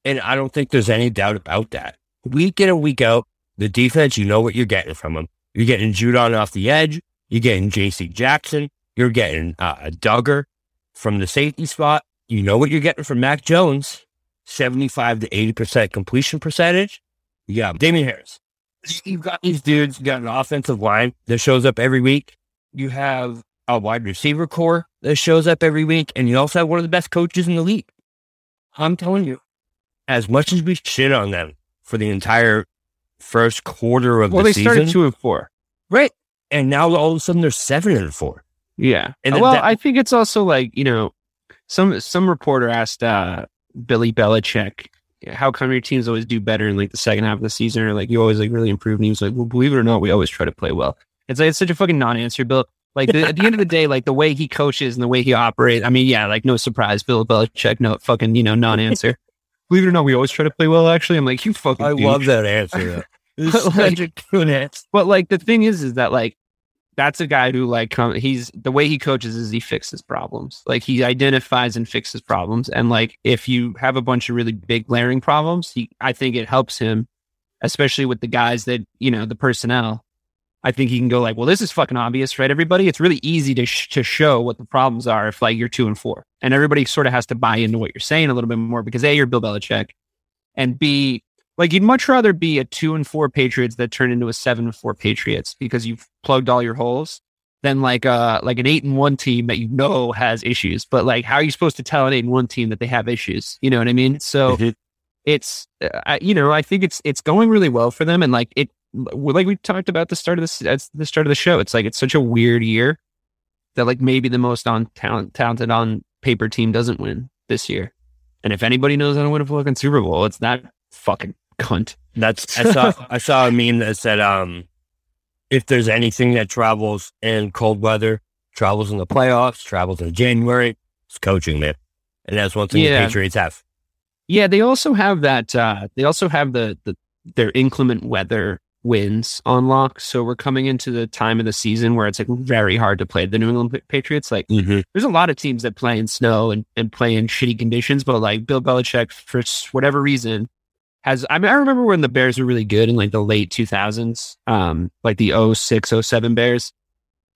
And I don't think there's any doubt about that. Week in and week out, the defense, you know what you're getting from them. You're getting Judon off the edge. You're getting J.C. Jackson. You're getting uh, a Dugger from the safety spot. You know what you're getting from Mac Jones. 75 to 80% completion percentage. You got Damien Harris. You've got these dudes. You got an offensive line that shows up every week. You have a wide receiver core that shows up every week. And you also have one of the best coaches in the league. I'm telling you, as much as we shit on them for the entire first quarter of Well, the they season, started two and four. right? And now all of a sudden they're seven and four. Yeah. And well, that- I think it's also like, you know, some some reporter asked uh Billy Belichick, how come your teams always do better in like the second half of the season or like you always like really improve? And he was like, Well, believe it or not, we always try to play well. It's like it's such a fucking non-answer, Bill. Like the, at the end of the day, like the way he coaches and the way he operates, I mean, yeah, like no surprise, Bill Belichick, no fucking, you know, non-answer. believe it or not, we always try to play well, actually. I'm like, you fucking I douche. love that answer. Though. It's But, like- such a good answer. But like the thing is, is that like that's a guy who like come, he's the way he coaches is he fixes problems. Like he identifies and fixes problems. And like if you have a bunch of really big glaring problems, he I think it helps him, especially with the guys that you know the personnel. I think he can go like, well, this is fucking obvious, right? Everybody, it's really easy to sh- to show what the problems are if like you're two and four, and everybody sort of has to buy into what you're saying a little bit more because a you're Bill Belichick, and b like you'd much rather be a two and four Patriots that turn into a seven and four Patriots because you've plugged all your holes than like uh like an eight and one team that you know has issues. But like, how are you supposed to tell an eight and one team that they have issues? You know what I mean? So Mhm. it's uh, I, you know I think it's it's going really well for them, and like it like we talked about the start of this at the start of the show. It's like it's such a weird year that like maybe the most on talent talented on paper team doesn't win this year. And if anybody knows how to win a fucking Super Bowl, it's not fucking cunt. That's I saw I saw a meme that said um if there's anything that travels in cold weather, travels in the playoffs, travels in January, it's coaching, man. And that's one thing Yeah. the Patriots have. Yeah, they also have that. Uh, they also have the, the their inclement weather wins on lock. So we're coming into the time of the season where it's like very hard to play the New England Patriots. Like Mm-hmm. there's a lot of teams that play in snow and, and play in shitty conditions, but like Bill Belichick, for whatever reason, has. I mean, I remember when the Bears were really good in like the late 2000s, um, like the 06, 07 Bears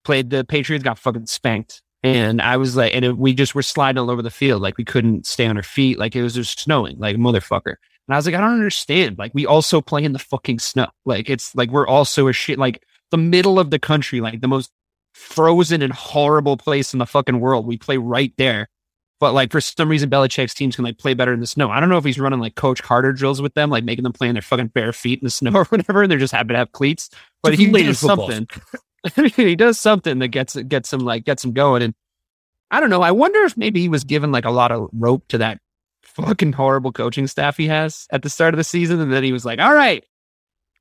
played the Patriots, got fucking spanked. And I was like, and it, we just were sliding all over the field. Like we couldn't stay on our feet. Like it was just snowing, like motherfucker. And I was like, I don't understand. Like we also play in the fucking snow. Like it's like we're also a shit, like the middle of the country, like the most frozen and horrible place in the fucking world. We play right there. But like for some reason, Belichick's teams can like play better in the snow. I don't know if he's running like Coach Carter drills with them, like making them play in their fucking bare feet in the snow or whatever. And they're just happy to have cleats. But he does football. something. he does something that gets gets him like gets him going. And I don't know. I wonder if maybe he was given like a lot of rope to that fucking horrible coaching staff he has at the start of the season, and then he was like, "All right,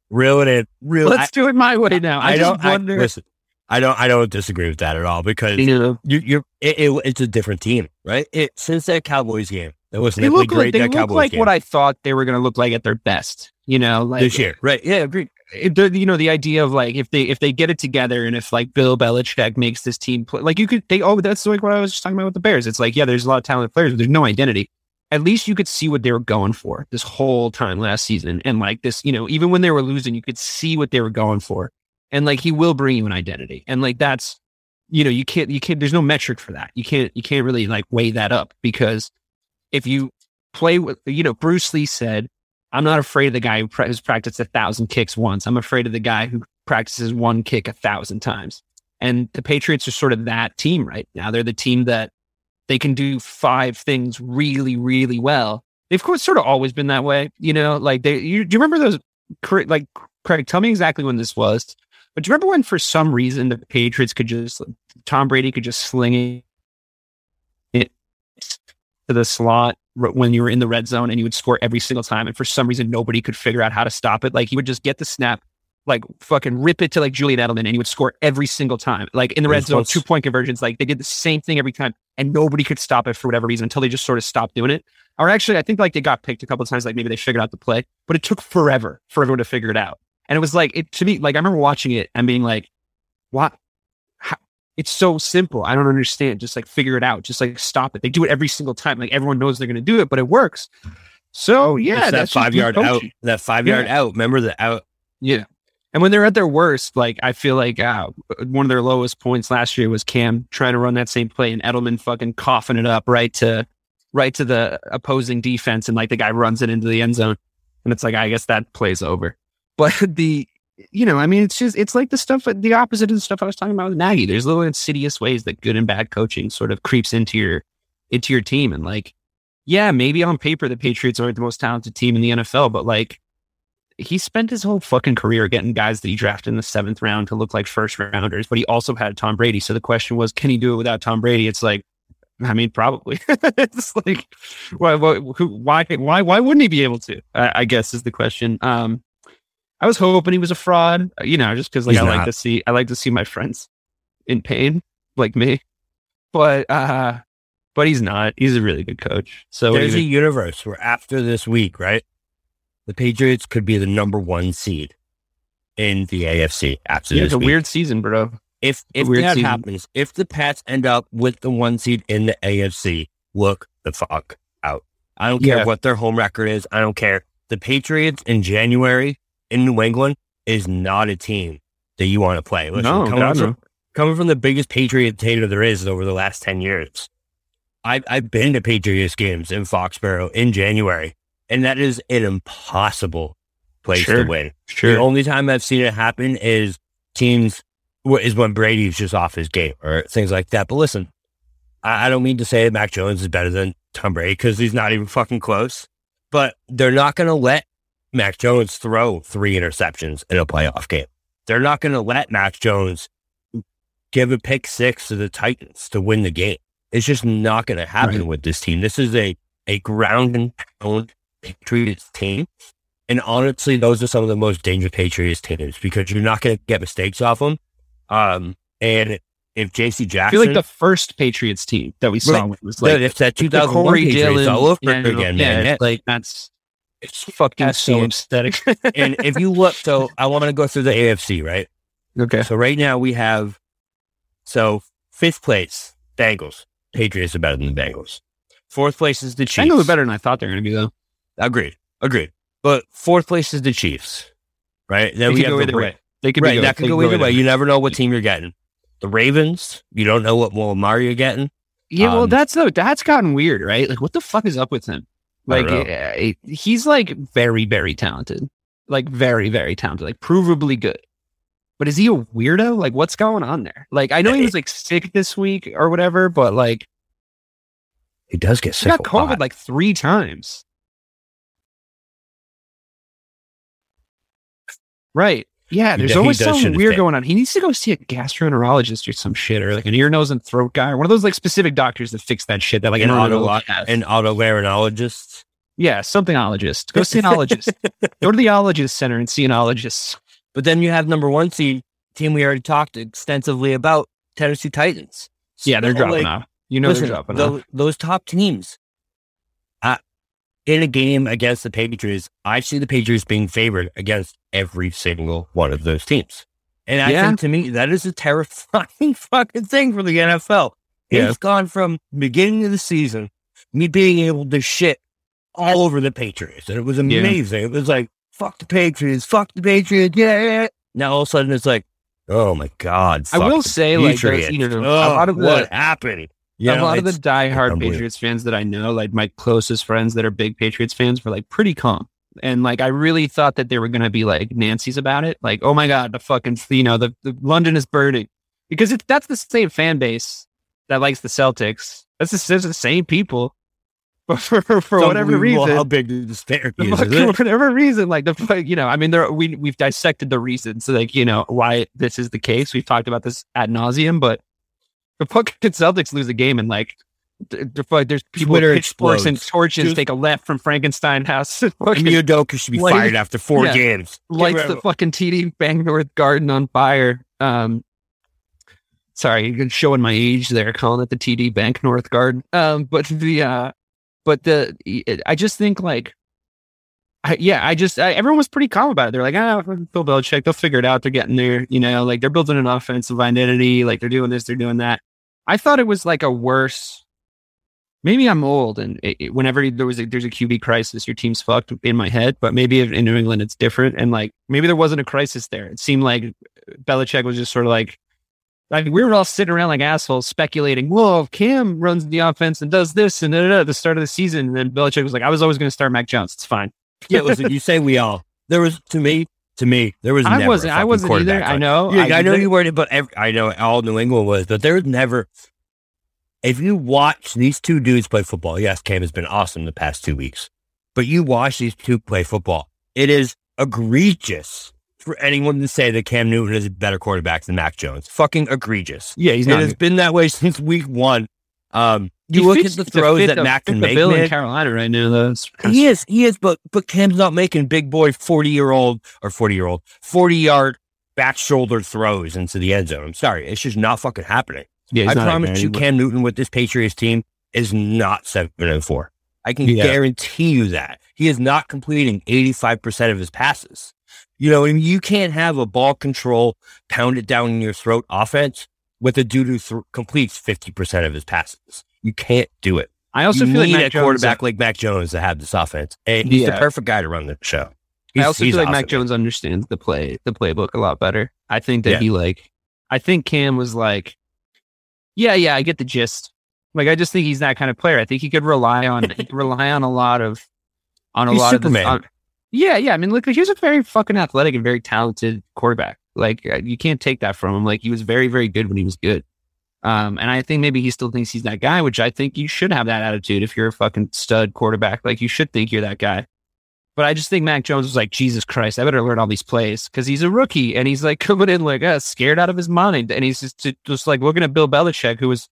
Reel it in. Real let's do it my way now." I, I, just don't I, wonder. listen. I don't I don't disagree with that at all because you you're it, it, it's a different team, right? It since that Cowboys game, that was they look great. like they look Cowboys like game what I thought they were going to look like at their best. You know, like this year, right? Yeah, agreed. you know the idea of like if they if they get it together and if like Bill Belichick makes this team play like you could they oh that's like what I was just talking about with the Bears it's like yeah there's a lot of talented players but there's no identity at least you could see what they were going for this whole time last season and like this you know even when they were losing you could see what they were going for and like he will bring you an identity and like that's you know you can't you can't there's no metric for that you can't you can't really like weigh that up because if you play with you know Bruce Lee said I'm not afraid of the guy who pra- who's practiced a thousand kicks once. I'm afraid of the guy who practices one kick a thousand times. And the Patriots are sort of that team right now. They're the team that they can do five things really, really well. They've sort of always been that way, you know. Like they, you, do you remember those? Like Craig, tell me exactly when this was. But do you remember when, for some reason, the Patriots could just Tom Brady could just sling it to the slot when you were in the red zone and you would score every single time. And for some reason, nobody could figure out how to stop it. Like he would just get the snap, like fucking rip it to like Julian Edelman, and he would score every single time. Like in the red zone, two point conversions. Like they did the same thing every time, and nobody could stop it for whatever reason until they just sort of stopped doing it. Or actually, I think like they got picked a couple of times. Like maybe they figured out the play, but it took forever for everyone to figure it out. And it was like it to me. Like I remember watching it and being like, "What? How? It's so simple. I don't understand. Just like figure it out. Just like stop it. They do it every single time. Like everyone knows they're going to do it, but it works. So yeah, It's that that's five yard out. That five yard out. Remember the out? Yeah. And when they're at their worst, like I feel like uh, one of their lowest points last year was Cam trying to run that same play and Edelman fucking coughing it up right to right to the opposing defense and like the guy runs it into the end zone and it's like I guess that plays over. But the you know, I mean it's just it's like the stuff the opposite of the stuff I was talking about with Nagy. There's little insidious ways that good and bad coaching sort of creeps into your into your team and like yeah, maybe on paper the Patriots aren't the most talented team in the NFL, but like he spent his whole fucking career getting guys that he drafted in the seventh round to look like first rounders, but he also had Tom Brady. So the question was, can he do it without Tom Brady? It's like, I mean, probably. it's like, why, why, why, why, wouldn't he be able to? I, I guess is the question. Um, I was hoping he was a fraud, you know, just because like He's I like to see, I like to see my friends in pain, like me. But, uh, but he's not. He's a really good coach. So There's a even- universe where after this week, right, the Patriots could be the number one seed in the AFC Absolutely. yeah, it's a week. weird season, bro. if if that season. happens, if the Pats end up with the one seed in the AFC, look the fuck out. I don't care Yeah. what their home record is. I don't care. The Patriots in January in New England is not a team that you want to play. Listen, No, coming, God, from, no. coming from the biggest Patriot hater there is over the last 10 years, I've, I've been to Patriots games in Foxborough in January. and that is an impossible place Sure. to win. Sure. The only time I've seen it happen is teams is when Brady's just off his game or things like that. But listen, I, I don't mean to say that Mac Jones is better than Tom Brady because he's not even fucking close. But they're not going to let Mac Jones throw three interceptions in a playoff game. They're not going to let Mac Jones give a pick six to the Titans to win the game. It's just not going to happen Right. with this team. This is a a ground and pound Patriots team. And honestly, those are some of the most dangerous Patriots teams because you're not going to get mistakes off them. Um, and if JC Jackson, I feel like the first Patriots team that we saw Right. was like, it's that the 2001 Corey Patriots Dillon all over yeah, again, yeah, man. like that's it's fucking that's so aesthetic. and if you look, so I want to go through the AFC, right? okay, So right now we have, so fifth place, Bengals. Patriots are better than the Bengals. Fourth place is the Chiefs. Bengals are better than I thought they were going to be though. Agreed. Agreed. But fourth place is the Chiefs, right? Then They we could have go the either Ra- way. They could right, be that could they go either way. You never know what team you're getting. The Ravens, you don't know what Lamar you're getting. Yeah, well, Um, that's though that's gotten weird, right? Like, what the fuck is up with him? Like, know. eh, he's like very, very talented, like very, very talented, like provably good. But is he a weirdo? Like, what's going on there? Like, I know he was like sick this week or whatever, but like, He does get sick. he got COVID lot. like three times. Right. Yeah, there's he always something weird going on. He needs to go see a gastroenterologist or some shit, or like an ear, nose, and throat guy, or one of those like specific doctors that fix that shit that like An everyone auto-. An otolaryngologist. Yeah, somethingologist. Go see an ologist. Go to the ologist center and see an ologist. But then you have number one seed team we already talked extensively about, Tennessee Titans. Yeah, they're dropping like, off. You know listen, they're dropping tho- off. those top teams. In a game against the Patriots, I see the Patriots being favored against every single one of those teams. And I Yeah. think to me, that is a terrifying fucking thing for the NFL. Yeah. It's gone from beginning of the season, me being able to shit all over the Patriots. And it was amazing. It was like, fuck the Patriots, fuck the Patriots, yeah. yeah. Now all of a sudden it's like, oh my God. I will the say, like, you know, a oh, lot of the- what happened? You a lot of the diehard. Patriots fans that I know, like my closest friends that are big Patriots fans, were like pretty calm. And like I really thought that they were gonna be like Nancy's about it. Like, oh my god, the fucking you know, the, the London is burning. Because it's that's the same fan base that likes the Celtics. That's the, it's the same people. But for, for, whatever reason, how big the disparity is. fucking- isn't it? for whatever reason, like the you know, I mean, there we we've dissected the reasons, like you know why this is the case. We've talked about this ad nauseum, but the fucking Celtics lose a game and like. th- th- fuck, There's people with Twitter pitchforks and torches Just- take a left from Frankenstein House. And fucking Udoka should be Light- fired after four Yeah. games. lights the fucking TD Bank North Garden on fire. Um, sorry, you're showing my age there, calling it the TD Bank North Garden. Um, but the uh, but the I just think like, I, yeah, I just I, everyone was pretty calm about it. They're like, ah, Bill Belichick, they'll figure it out. They're getting there, you know, like they're building an offensive identity. Like they're doing this, they're doing that. I thought it was like a worse. Maybe I'm old, and it, it- whenever there was a, there's a QB crisis, your team's fucked in my head. But maybe in New England it's different, and like maybe there wasn't a crisis there. It seemed like Belichick was just sort of like, like we were all sitting around like assholes speculating. Whoa, if Cam runs the offense and does this and da, da, da, at the start of the season, and then Belichick was like, I was always going to start Mac Jones. It's fine. Yeah, listen, you say we all. There was to me, to me, there was. I wasn't. I wasn't either. I know. Yeah, I, know you weren't, but every, I know all New England was, but there was never. If you watch these two dudes play football, yes, Cam has been awesome the past two weeks, but you watch these two play football, it is egregious for anyone to say that Cam Newton is a better quarterback than Mac Jones. Fucking egregious. Yeah, he's it not. has been that way since week one. Um, He you look fits at the throws that Mac can make, bill in. Carolina right now. Though. He is, he is, but but Cam's not making big boy forty year old or forty year old forty yard back shoulder throws into the end zone. I'm sorry, it's just not fucking happening. Yeah, I promise you. Cam Newton with this Patriots team is not seven and four. I can Yeah. guarantee you that he is not completing eighty five percent of his passes. You know, and you can't have a ball control, pound it down in your throat offense with a dude who th- completes fifty percent of his passes. You can't do it I also you feel like Mac a Jones- quarterback like Mac Jones to have this offense. And he's the perfect guy to run the show. I also feel like Mac awesome. Jones understands the play, the playbook a lot better. I think that Yeah. he like, I think Cam was like, yeah, yeah, I get the gist. Like, I just think he's that kind of player. I think he could rely on, he could rely on a lot of on a He's lot Superman. of the. on- yeah, yeah. I mean, look, he was a very fucking athletic and very talented quarterback. Like uh, you can't take that from him. Like he was very, very good when he was good. Um, and I think maybe he still thinks he's that guy, which I think you should have that attitude if you're a fucking stud quarterback. Like you should think you're that guy. But I just think Mac Jones was like, Jesus Christ, I better learn all these plays because he's a rookie and he's like coming in like uh, scared out of his mind. And he's just, just like looking at Bill Belichick, who was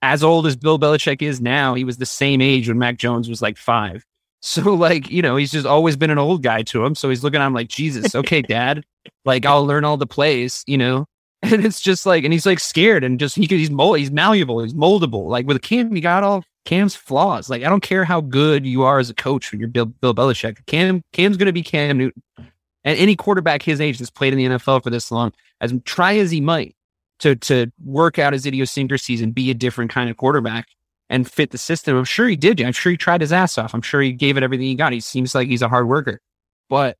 as old as Bill Belichick is now. He was the same age when Mac Jones was like five. So like, you know, he's just always been an old guy to him. So he's looking at him like, Jesus, okay, dad, like I'll learn all the plays, you know? And it's just like, and he's like scared and just, he he's mold, he's malleable, he's moldable. Like with Cam, you got all Cam's flaws. Like I don't care how good you are as a coach when you're Bill, Bill Belichick. Cam, Cam's going to be Cam Newton. And any quarterback his age that's played in the NFL for this long, as try as he might to, to work out his idiosyncrasies and be a different kind of quarterback, and fit the system. I'm sure he did. I'm sure he tried his ass off. I'm sure he gave it everything he got. He seems like he's a hard worker, but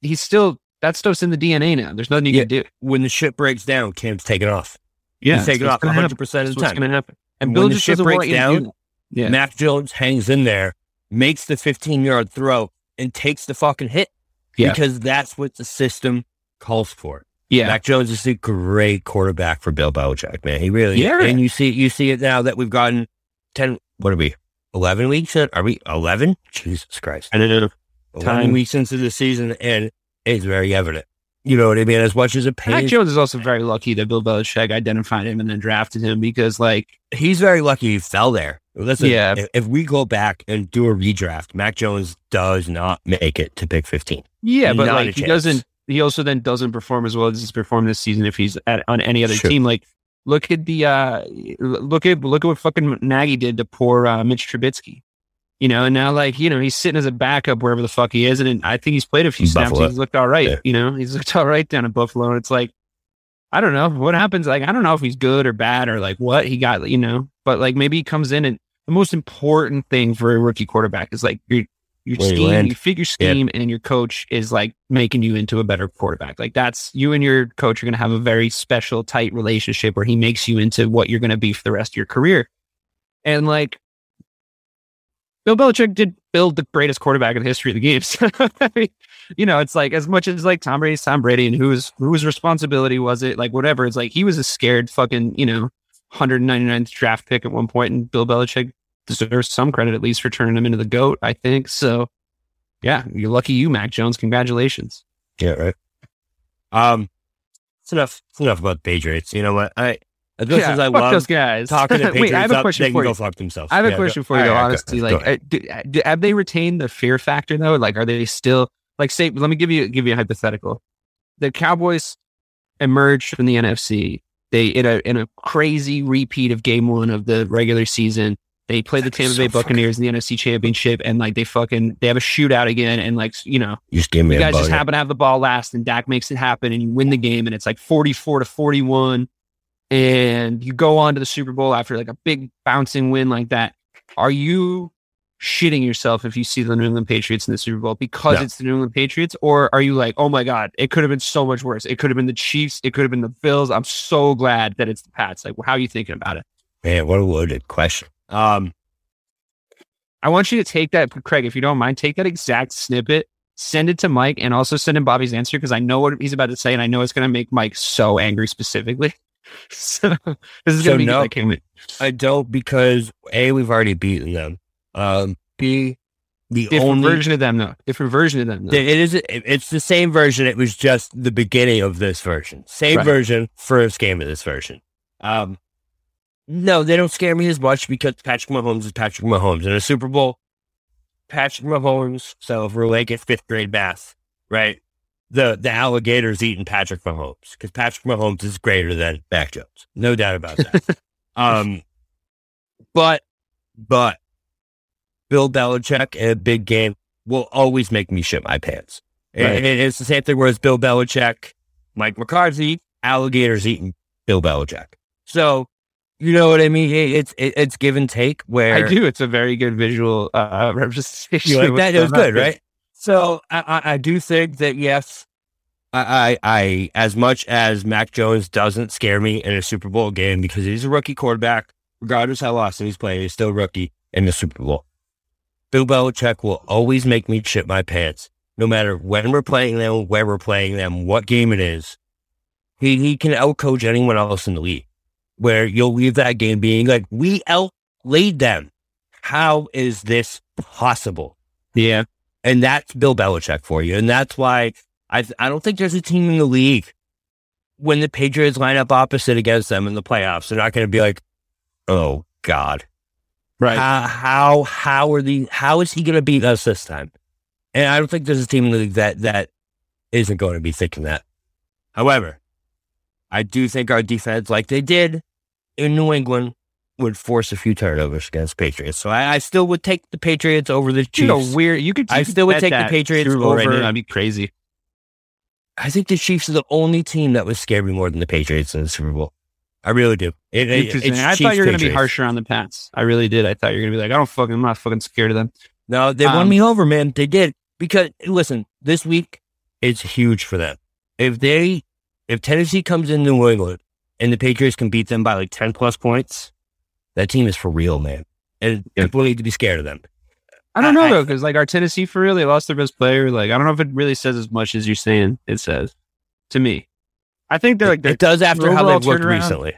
he's still that stuff's in the DNA now. There's nothing you Yeah. can do. When the ship breaks down, Cam's taking off. Yeah, He's taking off what's gonna 100 happen. percent of That's the what's time. going to happen. And When Bill the just ship breaks want you to do down. Yeah, Mac Jones hangs in there, makes the 15 yard throw, and takes the fucking hit Yeah. because that's what the system calls for. yeah, Mac Jones is a great quarterback for Bill Belichick, man. He really Yeah. is. And you see you see it now that we've gotten 10 what are we? 11 weeks in? Are we 11? Jesus Christ. I don't know. 11 Time. weeks into the season and it's very evident. You know what I mean? As much as it Mac Jones is also very lucky that Bill Belichick identified him and then drafted him because, like, he's very lucky he fell there. Listen, Yeah. if, if we go back and do a redraft, Mac Jones does not make it to pick 15. yeah, but Not like he doesn't. He also then doesn't perform as well as he's performed this season if he's at, on any other Sure. team. Like, look at the uh, look at look at what fucking Nagy did to poor uh, Mitch Trubisky. You know, and now like you know he's sitting as a backup wherever the fuck he is, and I think he's played a few snaps. Buffalo. He's looked all right. Yeah. You know, he's looked all right down in Buffalo. And it's like, I don't know what happens. Like, I don't know if he's good or bad or like what he got. You know, but like maybe he comes in and the most important thing for a rookie quarterback is like your your Where scheme, you your scheme, and your coach is like making you into a better quarterback. Like that's you and your coach are going to have a very special, tight relationship where he makes you into what you're going to be for the rest of your career. And like Bill Belichick did build the greatest quarterback in the history of the games. I mean, you know, it's like as much as like Tom Brady's Tom Brady and whose whose responsibility was it? Like whatever. It's like he was a scared fucking you know 199th draft pick at one point, and Bill Belichick deserves some credit at least for turning him into the goat. I think so. Yeah, you're lucky you, Mac Jones. Congratulations. Yeah, right. Um, it's enough. It's enough about the Patriots. You know what? I as much yeah, as I love those guys. talking to Patriots Wait, I have a up, question they for you. go fuck themselves. I have Yeah, a go- question for you, though. right, honestly, go like, do, do- have they retained the fear factor though? Like, are they still like? Say, let me give you give you a hypothetical. The Cowboys emerged from the NFC. They in a in a crazy repeat of Game One of the regular season. They play the Tampa so Bay fucking- Buccaneers in the NFC Championship, and like they fucking they have a shootout again, and like you know you just give me you guys just happen to have the ball last and Dak makes it happen and you win the game and it's like 44 to 41 and you go on to the Super Bowl after like a big bouncing win like that. Are you shitting yourself if you see the New England Patriots in the Super Bowl because No. it's the New England Patriots? Or are you like, oh my God, it could have been so much worse. It could have been the Chiefs. It could have been the Bills. I'm so glad that it's the Pats. Like, how are you thinking about it? Man, what a loaded question. Um, I want you to take that, Craig, if you don't mind, take that exact snippet, send it to Mike, and also send him Bobby's answer because I know what he's about to say, and I know it's going to make Mike so angry specifically. so this is So to be no. like. I don't because a we've already beaten them. Um, b the Different only version of them, though. Different version of them, it is it's the same version. It was just the beginning of this version. Same Right. version, first game of this version. Um, no, they don't scare me as much because Patrick Mahomes is Patrick Mahomes in a Super Bowl. Patrick Mahomes. So if we're like at fifth grade math, right? The the alligator's eating Patrick Mahomes because Patrick Mahomes is greater than Mac Jones, no doubt about that. um, but but Bill Belichick in a big game will always make me shit my pants. Right. it- it's the same thing Whereas Bill Belichick, Mike McCarthy, alligators eating Bill Belichick. So, you know what I mean? It's it, it's give and take. Where I do. It's a very good visual uh, representation. you like that? It was good, right? So I, I, do think that yes, I, I I as much as Mac Jones doesn't scare me in a Super Bowl game because he's a rookie quarterback, regardless how awesome he's playing, he's still rookie in the Super Bowl. Bill Belichick will always make me shit my pants, no matter when we're playing them, where we're playing them, what game it is. He he can outcoach anyone else in the league. Where you'll leave that game being like, we outlaid them. How is this possible? Yeah. And that's Bill Belichick for you. And that's why I I don't think there's a team in the league when the Patriots line up opposite against them in the playoffs. They're not going to be like, oh God, Right. how how how are the how is he going to beat us this time? And I don't think there's a team in the league that that isn't going to be thinking that. However, I do think our defense, like they did in New England, would force a few turnovers against Patriots. So I, I still would take the Patriots over the You know, Chiefs. weird. You could. I could still would take the Patriots right over- now. That'd be crazy. I think the Chiefs are the only team that would scare me more than the Patriots in the Super Bowl. I really do. It, it, I Chiefs, thought you were going to be harsher on the Pats. I really did. I thought you were going to be like, I don't fucking, I'm not fucking scared of them. No, they won Um, me over, man. They did because listen, this week it's huge for them. If they, if Tennessee comes in New England and the Patriots can beat them by like ten plus points, that team is for real, man. And people need to be scared of them. I don't know I- though, because like our Tennessee for real, they lost their best player. Like I don't know if it really says as much as you're saying it says to me. I think they're like it does after how they've looked turnaround- recently.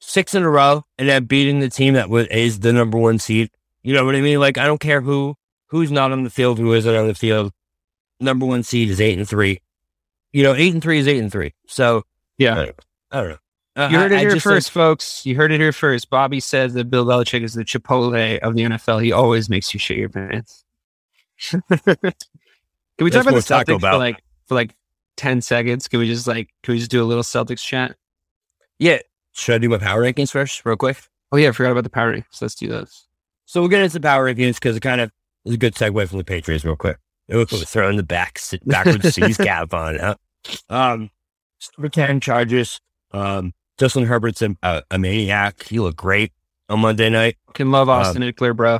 Six in a row, and then beating the team that was, is the number one seed. You know what I mean? Like I don't care who who's not on the field, who isn't on the field. Number one seed is eight and three. You know, eight and three is eight and three. So Yeah. I don't know. I don't know. Uh, You heard it I here first, think- folks. You heard it here first. Bobby says that Bill Belichick is the Chipotle of the NFL. He always makes you shit your pants. Can we talk about the Celtics for like for like ten seconds? Can we just like can we just do a little Celtics chat? yeah. Should I do my power rankings first, real quick? Oh yeah, I forgot about the power rankings. Let's do those. So we'll get into power rankings because it kind of is a good segue from the Patriots, real quick. We're throwing the back backwards C's cap on. Huh? Um, number ten Chargers. Um, Justin Herbert's a, a, a maniac. He looked great on Monday night. Can love Austin Ekeler, bro.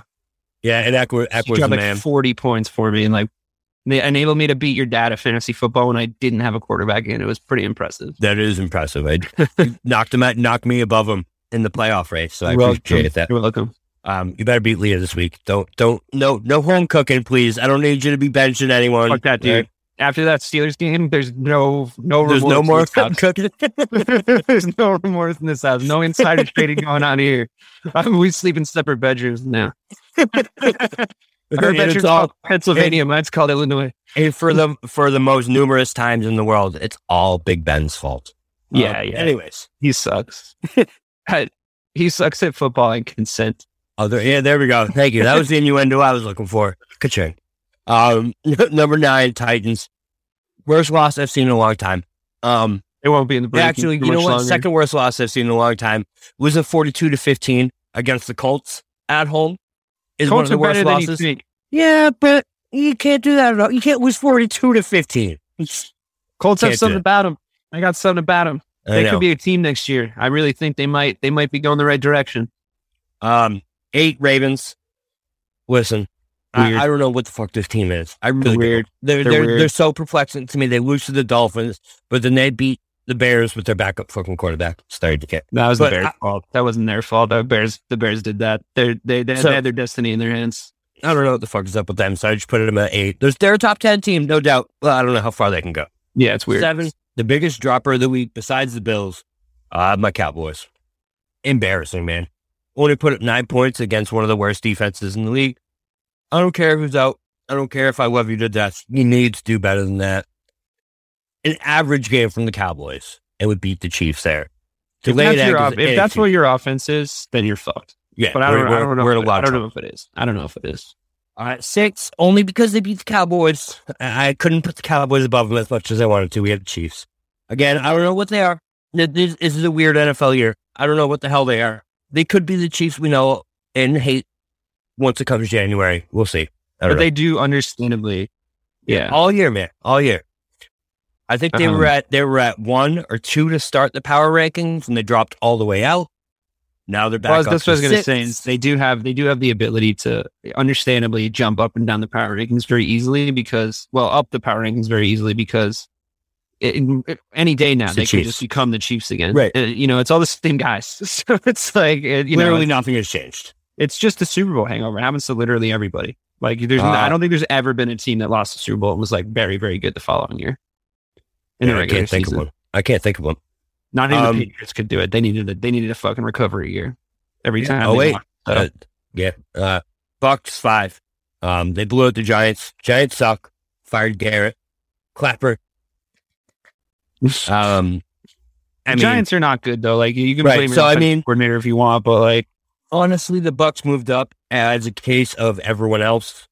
Yeah, and Ekeler, Ekeler's dropped like forty points for me, and like they enabled me to beat your dad at fantasy football when I didn't have a quarterback in. It was pretty impressive. That is impressive. I knocked him out, knocked me above him in the playoff race. So I You're welcome. appreciate that. You're welcome. Um, you better beat Leah this week. Don't, don't, no, no home cooking, please. I don't need you to be benching anyone. Fuck that, dude. After that Steelers game, there's no no There's no more in this cooking. there's no remorse in this house. No insider trading going on here. Um, we sleep in separate bedrooms now. Our bedroom's all- called Pennsylvania. Mine's called Illinois. And for the for the most numerous times in the world, it's all Big Ben's fault. Yeah, Um, yeah. Anyways, He sucks. I- he sucks at football and consent. other yeah, there we go. Thank you. That was the innuendo I was looking for. Ka-ching. Um, number nine, Titans. Worst loss I've seen in a long time. Um, It won't be in the break. actually, you know what? Second worst loss I've seen in a long time was a forty-two to fifteen against the Colts at home. Is one of Colts the worst losses. Yeah, but you can't do that. at all. You can't lose forty-two to fifteen. Colts Can't have something about them. I got something about them. I They know. could be a team next year. I really think they might. They might be going the right direction. Um, eight Ravens. Listen, I. I don't know what the fuck this team is. I really weird. They're They're they're weird. they're so perplexing to me. They lose to the Dolphins, but then they beat the Bears with their backup fucking quarterback. Started to get. That was But the Bears' I- fault. That wasn't their fault. The Bears. The Bears did that. They're, they they, So- they had their destiny in their hands. I don't know what the fuck is up with them, so I just put them at eight. There's they're a top ten team, no doubt. Well, I don't know how far they can go. Yeah, it's weird. Seven, the biggest dropper of the week besides the Bills, uh, my Cowboys. Embarrassing, man. Only put up nine points against one of the worst defenses in the league. I don't care who's out. I don't care if I love you to death. You need to do better than that. An average game from the Cowboys, and would beat the Chiefs there. To If lay that's, your, is- if that's what your offense is, then you're fucked. yeah, But I don't, I don't know. We're, if a it- lot I don't know if it is. I don't know if it is. All right, six, only because they beat the Cowboys. I I couldn't put the Cowboys above them as much as I wanted to. We had the Chiefs. Again, I don't know what they are. This, this is a weird NFL year. I don't know what the hell they are. They could be the Chiefs we know and hate once it comes January. We'll see. But know. they do understandably. Yeah. all year, man, all year. I think they Uh-huh. were at they were at one or two to start the power rankings, and they dropped all the way out. Now they're back. Well, that's what I was going to say. Is they do have they do have the ability to understandably jump up and down the power rankings very easily because well up the power rankings very easily because it, it- any day now It's the they could Chiefs. just become the Chiefs again. Right. Uh, you know, it's all the same guys. So it's like uh, you Literally know, nothing has changed. It's just the Super Bowl hangover. It happens to literally everybody. Like there's, Uh, I don't think there's ever been a team that lost the Super Bowl and was like very, very good the following year. In the Yeah, I can't think season. of one. I can't think of one. Not even Um, the Patriots could do it. They needed a, they needed a fucking recovery year every time. Oh wait, Uh, yeah. Uh, Bucks five. Um, they blew out the Giants. Giants suck. Fired Garrett. Clapper. Um, I mean, Giants are not good though. Like you can Right, blame your so, I mean- coordinator if you want, but like honestly, the Bucks moved up as a case of everyone else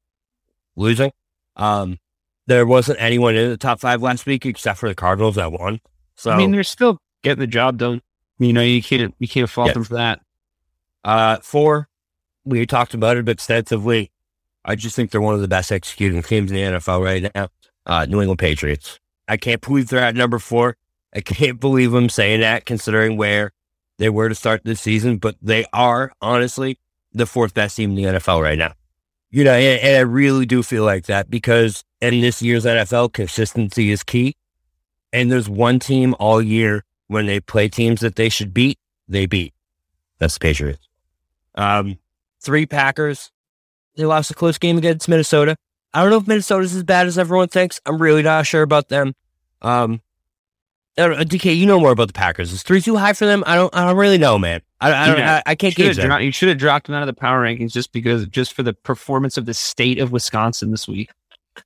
losing. Um, there wasn't anyone in the top five last week except for the Cardinals that won. So I mean, they're still getting the job done. You know, you can't you can't fault Yeah. them for that. Uh, four, we talked about it extensively. I just think they're one of the best executing teams in the NFL right now. Uh, New England Patriots. I can't believe they're at number four. I can't believe I'm saying that considering where they were to start this season, but they are honestly the fourth best team in the NFL right now. You know, and, and I really do feel like that because in this year's NFL, consistency is key. And there's one team all year when they play teams that they should beat, they beat. That's the Patriots. Um, three Packers. They lost a close game against Minnesota. I don't know if Minnesota's as bad as everyone thinks. I'm really not sure about them. Um, I DK, you know more about the Packers. Is three too high for them? I don't. I don't really know, man. I, I don't. Yeah. I, I can't gauge that. dro- you should have dropped them out of the power rankings just because just for the performance of the state of Wisconsin this week.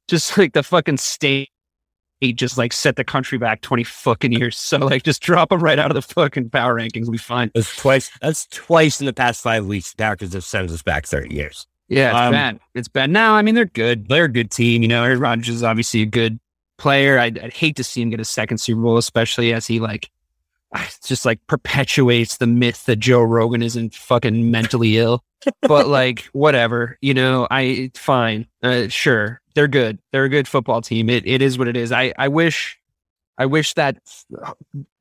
Just like the fucking state just like set the country back 20 fucking years. So like just drop them right out of the fucking power rankings. Be fine. That's twice. That's twice in the past five weeks. The Packers have sent us back thirty years. Yeah, it's Um, bad. It's bad. Now, I mean, they're good. They're a good team. You know, Aaron Rodgers is obviously a good player. I'd, I'd hate to see him get a second Super Bowl, especially as he like just like perpetuates the myth that Joe Rogan isn't fucking mentally ill. But like, whatever. You know, I fine. Uh, sure, they're good. They're a good football team. It it is what it is. I I wish, I wish that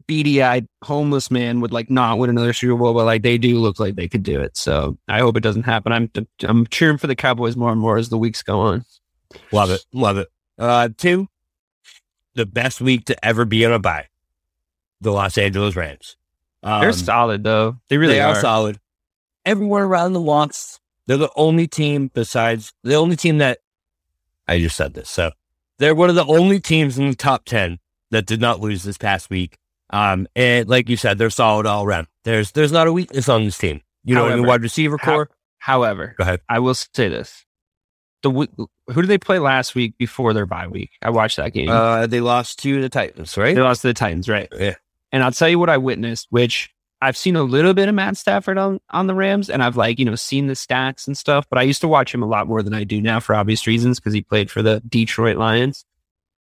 beady-eyed homeless man would like not win another Super Bowl, but like they do look like they could do it. So I hope it doesn't happen. I'm I'm cheering for the Cowboys more and more as the weeks go on. Love it. Love it. Uh, two, the best week to ever be on a bye. The Los Angeles Rams. Um, They're solid though. They really they are. are solid. Everyone around the wants. They're the only team besides the only team that I just said this. So they're one of the only teams in the top ten that did not lose this past week. Um, and like you said, they're solid all around. There's there's not a weakness on this team. You know, in the However, wide receiver how- core. However, Go ahead. I will say this: the who did they play last week before their bye week? I watched that game. Uh, they lost to the Titans, right? they lost to the Titans, right? Yeah. And I'll tell you what I witnessed, which I've seen a little bit of Matt Stafford on on the Rams, and I've like you know seen the stats and stuff. But I used to watch him a lot more than I do now for obvious reasons because he played for the Detroit Lions,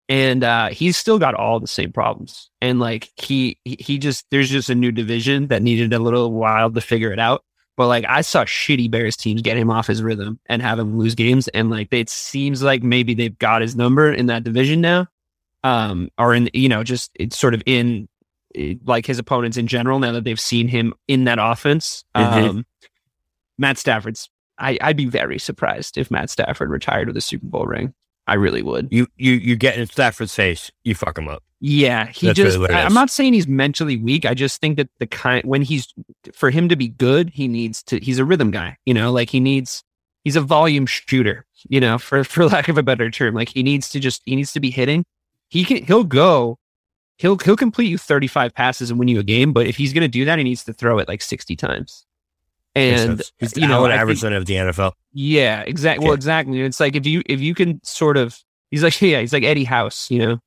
and uh, he's still got all the same problems. And like he he he just there's just a new division that needed a little while to figure it out. But like I saw shitty Bears teams get him off his rhythm and have him lose games, and like it seems like maybe they've got his number in that division now, um, or in you know just it's sort of in like his opponents in general now that they've seen him in that offense. Mhm. Um, Matt Stafford's. I, I'd be very surprised if Matt Stafford retired with a Super Bowl ring. I really would. You you you get in Stafford's face, you fuck him up. Yeah, he That's just. really what it I. I'm not saying he's mentally weak. I just think that the kind when he's for him to be good, he needs to. He's a rhythm guy. You know, like he needs. He's a volume shooter. You know, for for lack of a better term, like he needs to just he needs to be hitting. He can. He'll go. He'll he'll complete you 35 passes and win you a game. But if he's going to do that, he needs to throw it like 60 times. And He's the you know, think- of the NFL. yeah, exactly. Well, exactly. It's like if you if you can sort of, he's like yeah, he's like Eddie House, you know.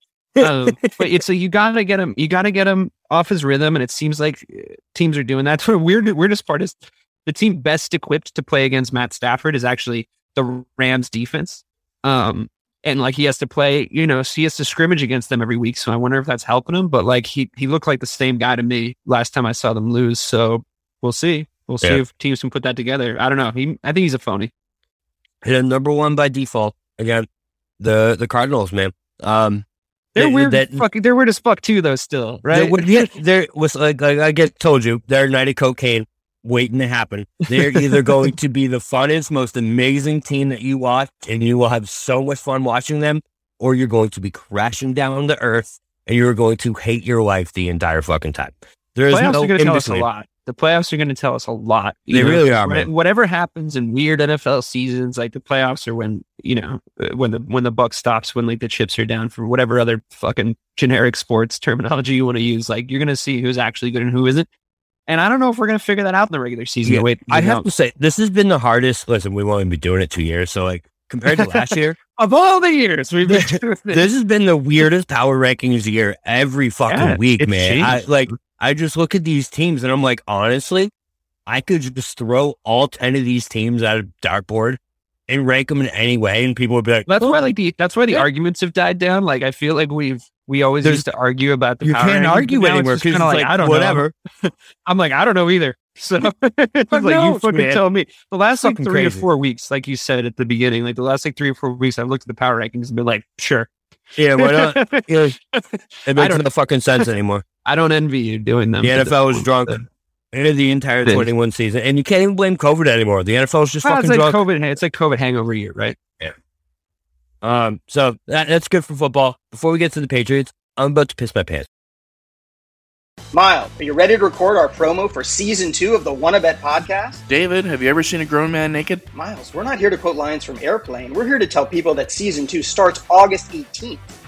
Um, but it's a, you gotta get him, you gotta get him off his rhythm, and it seems like uh, teams are doing that. The weird, weirdest part is the team best equipped to play against Matt Stafford is actually the Rams defense. Um, and like he has to play, you know, so he has to scrimmage against them every week. So I wonder if that's helping him. But like he he looked like the same guy to me last time I saw them lose. So we'll see. We'll see Yeah. if teams can put that together. I don't know. He, I think he's a phony. Hit a number one by default again. The the Cardinals, man. Um, They're That- weird. that- fucking, they're weird as fuck too, though. Still, right? Yeah, there was like, like I get told you, they're a night of cocaine waiting to happen. They're either going to be the funnest, most amazing team that you watch, and you will have so much fun watching them, or you're going to be crashing down to earth and you're going to hate your life the entire fucking time. There is Playoffs no are going to in tell us a lot. The playoffs are going to tell us a lot. They know? really are, man. Whatever happens in weird NFL seasons, like the playoffs are when you know uh, when the when the buck stops, when like the chips are down for whatever other fucking generic sports terminology you want to use. Like you're going to see who's actually good and who isn't. And I don't know if we're going to figure that out in the regular season. Yeah, way I you have to say, this has been the hardest. Listen, we've only been doing it two years, so like compared to last year, of all the years we've been this. this has been the weirdest power rankings year every fucking Yeah, week, man. I like I just look at these teams and I'm like, honestly, I could just throw all ten of these teams at a dartboard and rank them in any way, and people would be like, That's "Oh, why like the that's why the Yeah. arguments have died down. Like I feel like we've we always There's- used to argue about the power you can't argue but now it's anymore because like, like I don't know. whatever. I'm like I don't know either. So it's like you fucking man? tell me. The last like three crazy. or four weeks, like you said at the beginning, like the last like three or four weeks, I've looked at the power rankings and been like, sure. Yeah, why not? Yeah, it makes no fucking sense anymore. I don't envy you doing them. The NFL was drunk in the entire 21 season, and you can't even blame COVID anymore. The NFL is just Well, fucking it's like drunk. COVID. It's like COVID hangover year, right? Yeah. Um, so that, that's good for football. Before we get to the Patriots, I'm about to piss my pants. Miles, are you ready to record our promo for season two of the Wanna Bet podcast? David, have you ever seen a grown man naked? Miles, we're not here to quote lines from Airplane. We're here to tell people that season two starts August 18th.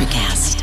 Electricast.